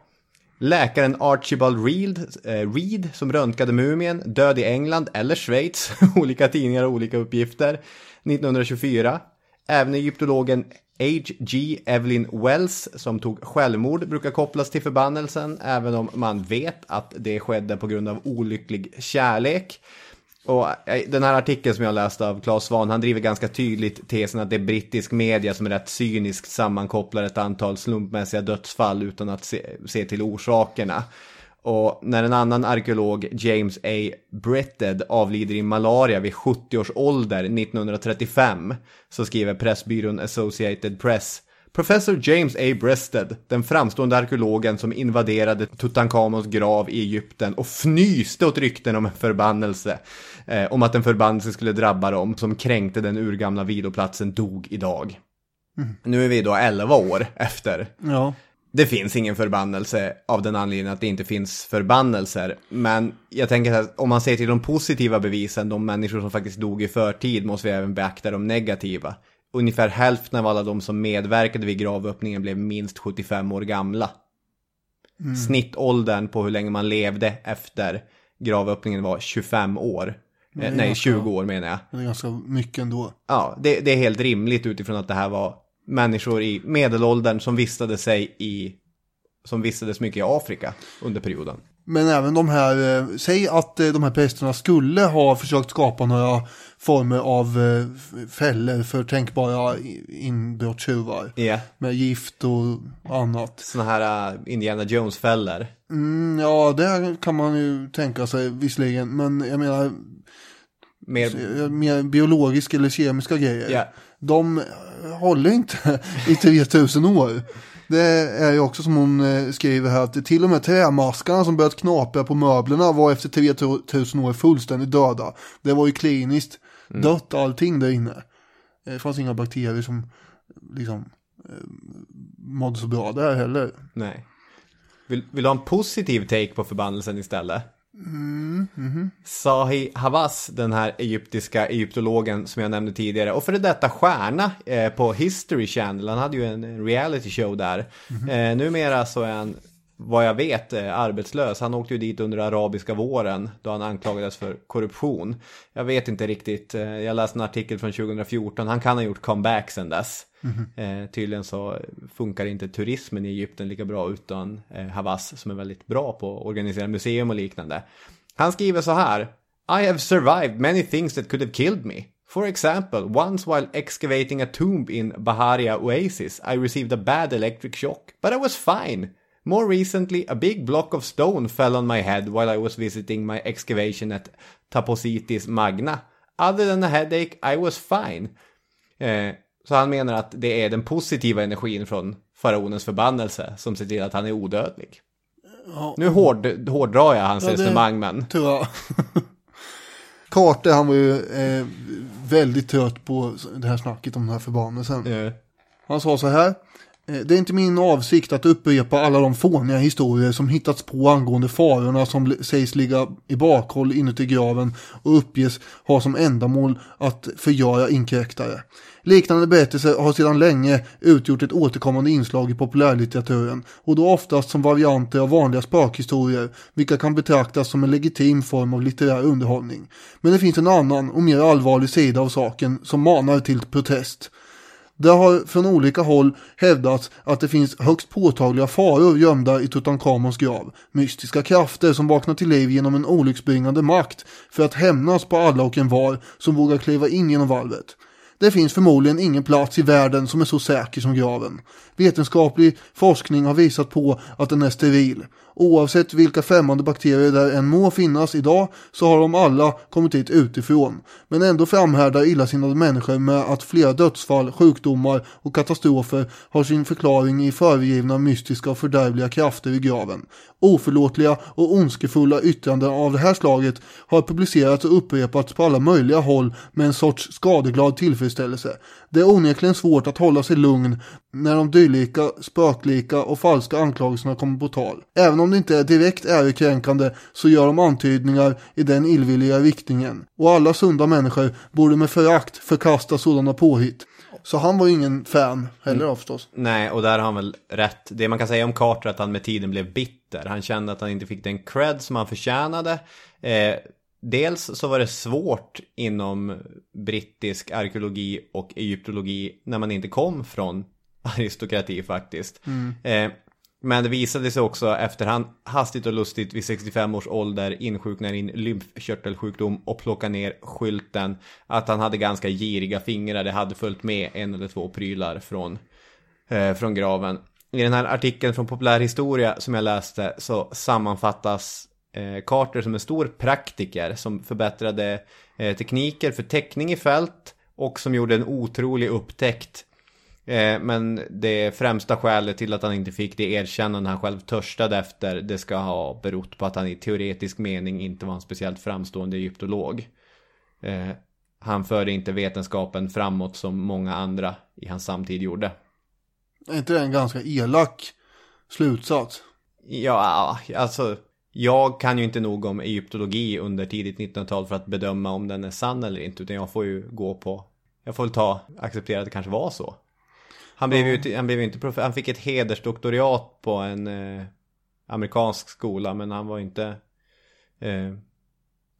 Läkaren Archibald Reed, eh, Reed som röntgade mumien, död i England eller Schweiz, [laughs] olika tidningar och olika uppgifter, 1924. Även egyptologen H.G. Evelyn Wells som tog självmord brukar kopplas till förbannelsen, även om man vet att det skedde på grund av olycklig kärlek. Och eh, den här artikeln som jag läste av Claes Svahn, han driver ganska tydligt tesen att det är brittisk media som rätt cyniskt sammankopplar ett antal slumpmässiga dödsfall utan att se, se till orsakerna. Och när en annan arkeolog, James A. Britted, avlider i malaria vid 70 års ålder 1935 så skriver pressbyrån Associated Press Professor James A. Breasted, den framstående arkeologen som invaderade Tutankhamons grav i Egypten och fnyste åt rykten om en förbannelse, eh, om att en förbannelse skulle drabba dem som kränkte den urgamla viloplatsen, dog idag. Nu är vi då 11 år efter. Ja. Det finns ingen förbannelse av den anledningen att det inte finns förbannelser. Men jag tänker att om man ser till de positiva bevisen, de människor som faktiskt dog i förtid, måste vi även beakta de negativa. Ungefär hälften av alla de som medverkade vid gravöppningen blev minst 75 år gamla. Mm. Snittåldern på hur länge man levde efter gravöppningen var 25 år. Eh, nej, ganska- 20 år menar jag. Det är ganska mycket ändå. Ja, det, det är helt rimligt utifrån att det här var människor i medelåldern som vistade sig i som vistades mycket i Afrika under perioden. Men även de här, eh, säg att eh, de här prästerna skulle ha försökt skapa några former av eh, fällor för tänkbara inbrottstjuvar. Ja. Med gift och annat. Såna här uh, Indiana Jones-fällor. Mm, ja, det kan man ju tänka sig visserligen. Men jag menar, Mer, eh, mer biologiska eller kemiska grejer. Ja. De eh, håller inte [laughs] i 3000 år. Det är ju också som hon eh, skriver här att till och med trämaskarna som börjat knapra på möblerna var efter 3000 år fullständigt döda. Det var ju kliniskt Mm. dött allting där inne. Eh, Det fanns inga bakterier som liksom eh, mådde så bra där heller. nej. Vill, vill du ha en positiv take på förbannelsen istället? Mm, mhm. Sahi Havas, den här egyptiska egyptologen som jag nämnde tidigare, och för detta stjärna eh, på History Channel, han hade ju en reality show där. Mhm. Eh, numera så är han vad jag vet är arbetslös. Han åkte ju dit under arabiska våren då han anklagades för korruption. Jag vet inte riktigt, eh, jag läste en artikel från 2014, han kan ha gjort comeback sen dess. Eh, tydligen så funkar inte turismen i Egypten lika bra utan eh, Havas som är väldigt bra på att organisera museum och liknande. Han skriver så här. I have survived many things that could have killed me. For example, once while excavating a tomb in Baharia Oasis, I received a bad electric shock, but I was fine. More recently, a big block of stone fell on my head while I was visiting my excavation at Tapositis Magna. Other than a headache, I was fine. Eh, så han menar att det är den positiva energin från faraonens förbannelse som ser till att han är odödlig. Ja. Nu hård, hårddrar jag hans Ja, resonemang men... Jag. [laughs] Carter han var ju eh, väldigt trött på det här snacket om den här förbannelsen. Han sa så här. Eh, det är inte min avsikt att upprepa alla de fåniga historier som hittats på angående farorna som sägs ligga i bakhåll inuti graven och uppges ha som ändamål att förgöra inkräktare. Liknande berättelser har sedan länge utgjort ett återkommande inslag i populärlitteraturen och då oftast som varianter av vanliga spökhistorier vilka kan betraktas som en legitim form av litterär underhållning. Men det finns en annan och mer allvarlig sida av saken som manar till protest. Det har från olika håll hävdats att det finns högst påtagliga faror gömda i Tutankhamons grav. Mystiska krafter som vaknar till liv genom en olycksbringande makt för att hämnas på alla och en var som vågar kliva in genom valvet. Det finns förmodligen ingen plats i världen som är så säker som graven. Vetenskaplig forskning har visat på att den är steril. Oavsett vilka främmande bakterier där än må finnas idag så har de alla kommit hit utifrån. Men ändå framhärdar illasinnade människor med att flera dödsfall, sjukdomar och katastrofer har sin förklaring i föregivna mystiska och fördärvliga krafter i graven. Oförlåtliga och ondskefulla yttranden av det här slaget har publicerats och upprepats på alla möjliga håll med en sorts skadeglad tillfredsställelse. Det är onekligen svårt att hålla sig lugn när de dylika, spöklika och falska anklagelserna kommer på tal. Även om det inte är direkt ärekränkande så gör de antydningar i den illvilliga riktningen. Och alla sunda människor borde med förakt förkasta sådana påhitt. Så han var ju ingen fan heller då förstås. Nej, och där har han väl rätt. Det man kan säga om Carter är att han med tiden blev bitter. Han kände att han inte fick den cred som han förtjänade. Eh, dels så var det svårt inom brittisk arkeologi och egyptologi när man inte kom från [laughs] aristokrati faktiskt. Mm. Eh, men det visade sig också efterhand hastigt och lustigt vid 65 års ålder insjuknar i en lymfkörtelsjukdom och plockar ner skylten att han hade ganska giriga fingrar. Det hade följt med en eller två prylar från, eh, från graven. I den här artikeln från Populärhistoria som jag läste så sammanfattas Carter som en stor praktiker som förbättrade eh, tekniker för teckning i fält och som gjorde en otrolig upptäckt Eh, Men det främsta skälet till att han inte fick det erkännande han själv törstade efter det ska ha berott på att han i teoretisk mening inte var en speciellt framstående egyptolog. Eh, Han förde inte vetenskapen framåt som många andra i hans samtid gjorde. Är inte det en ganska elak slutsats? Ja, alltså jag kan ju inte nog om egyptologi under tidigt 1900-tal för att bedöma om den är sann eller inte utan jag får ju gå på jag får väl ta, acceptera att det kanske var så. Han blev ju han blev inte prof, han fick ett hedersdoktoriat på en eh, amerikansk skola men han var inte eh,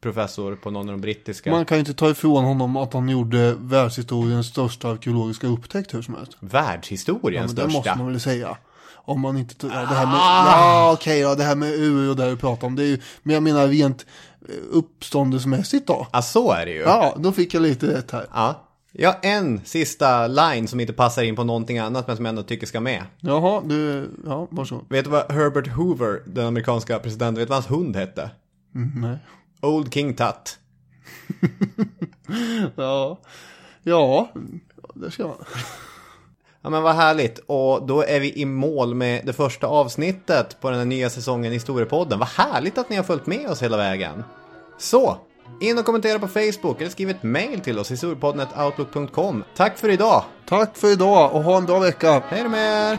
professor på någon av de brittiska. Man kan ju inte ta ifrån honom att han gjorde världshistoriens största arkeologiska upptäckt hur som helst. Ja, Världshistoriens men det största. måste man väl säga. Om man inte, ja, det här med, ja okej ja, det här med ur och det du pratar om, det är ju, men jag menar rent eh, uppståndelsemässigt då. Ja, så är det ju. Ja, då fick jag lite rätt här. Ja. Ja, en sista line som inte passar in på någonting annat men som jag ändå tycker ska med. Jaha, du, ja, varsågod. Vet du vad Herbert Hoover, den amerikanska presidenten, vet du vad hans hund hette? Mm, nej. Old King Tut. [laughs] Ja, ja, det ska man. Ja men vad härligt. Och då är vi i mål med det första avsnittet på den här nya säsongen i Historiepodden. Vad härligt att ni har följt med oss hela vägen. Så, in och kommentera på Facebook eller skriv ett mail till oss i historiepodden.outlook.com. Tack för idag! Tack för idag och ha en bra vecka. Hej då med er!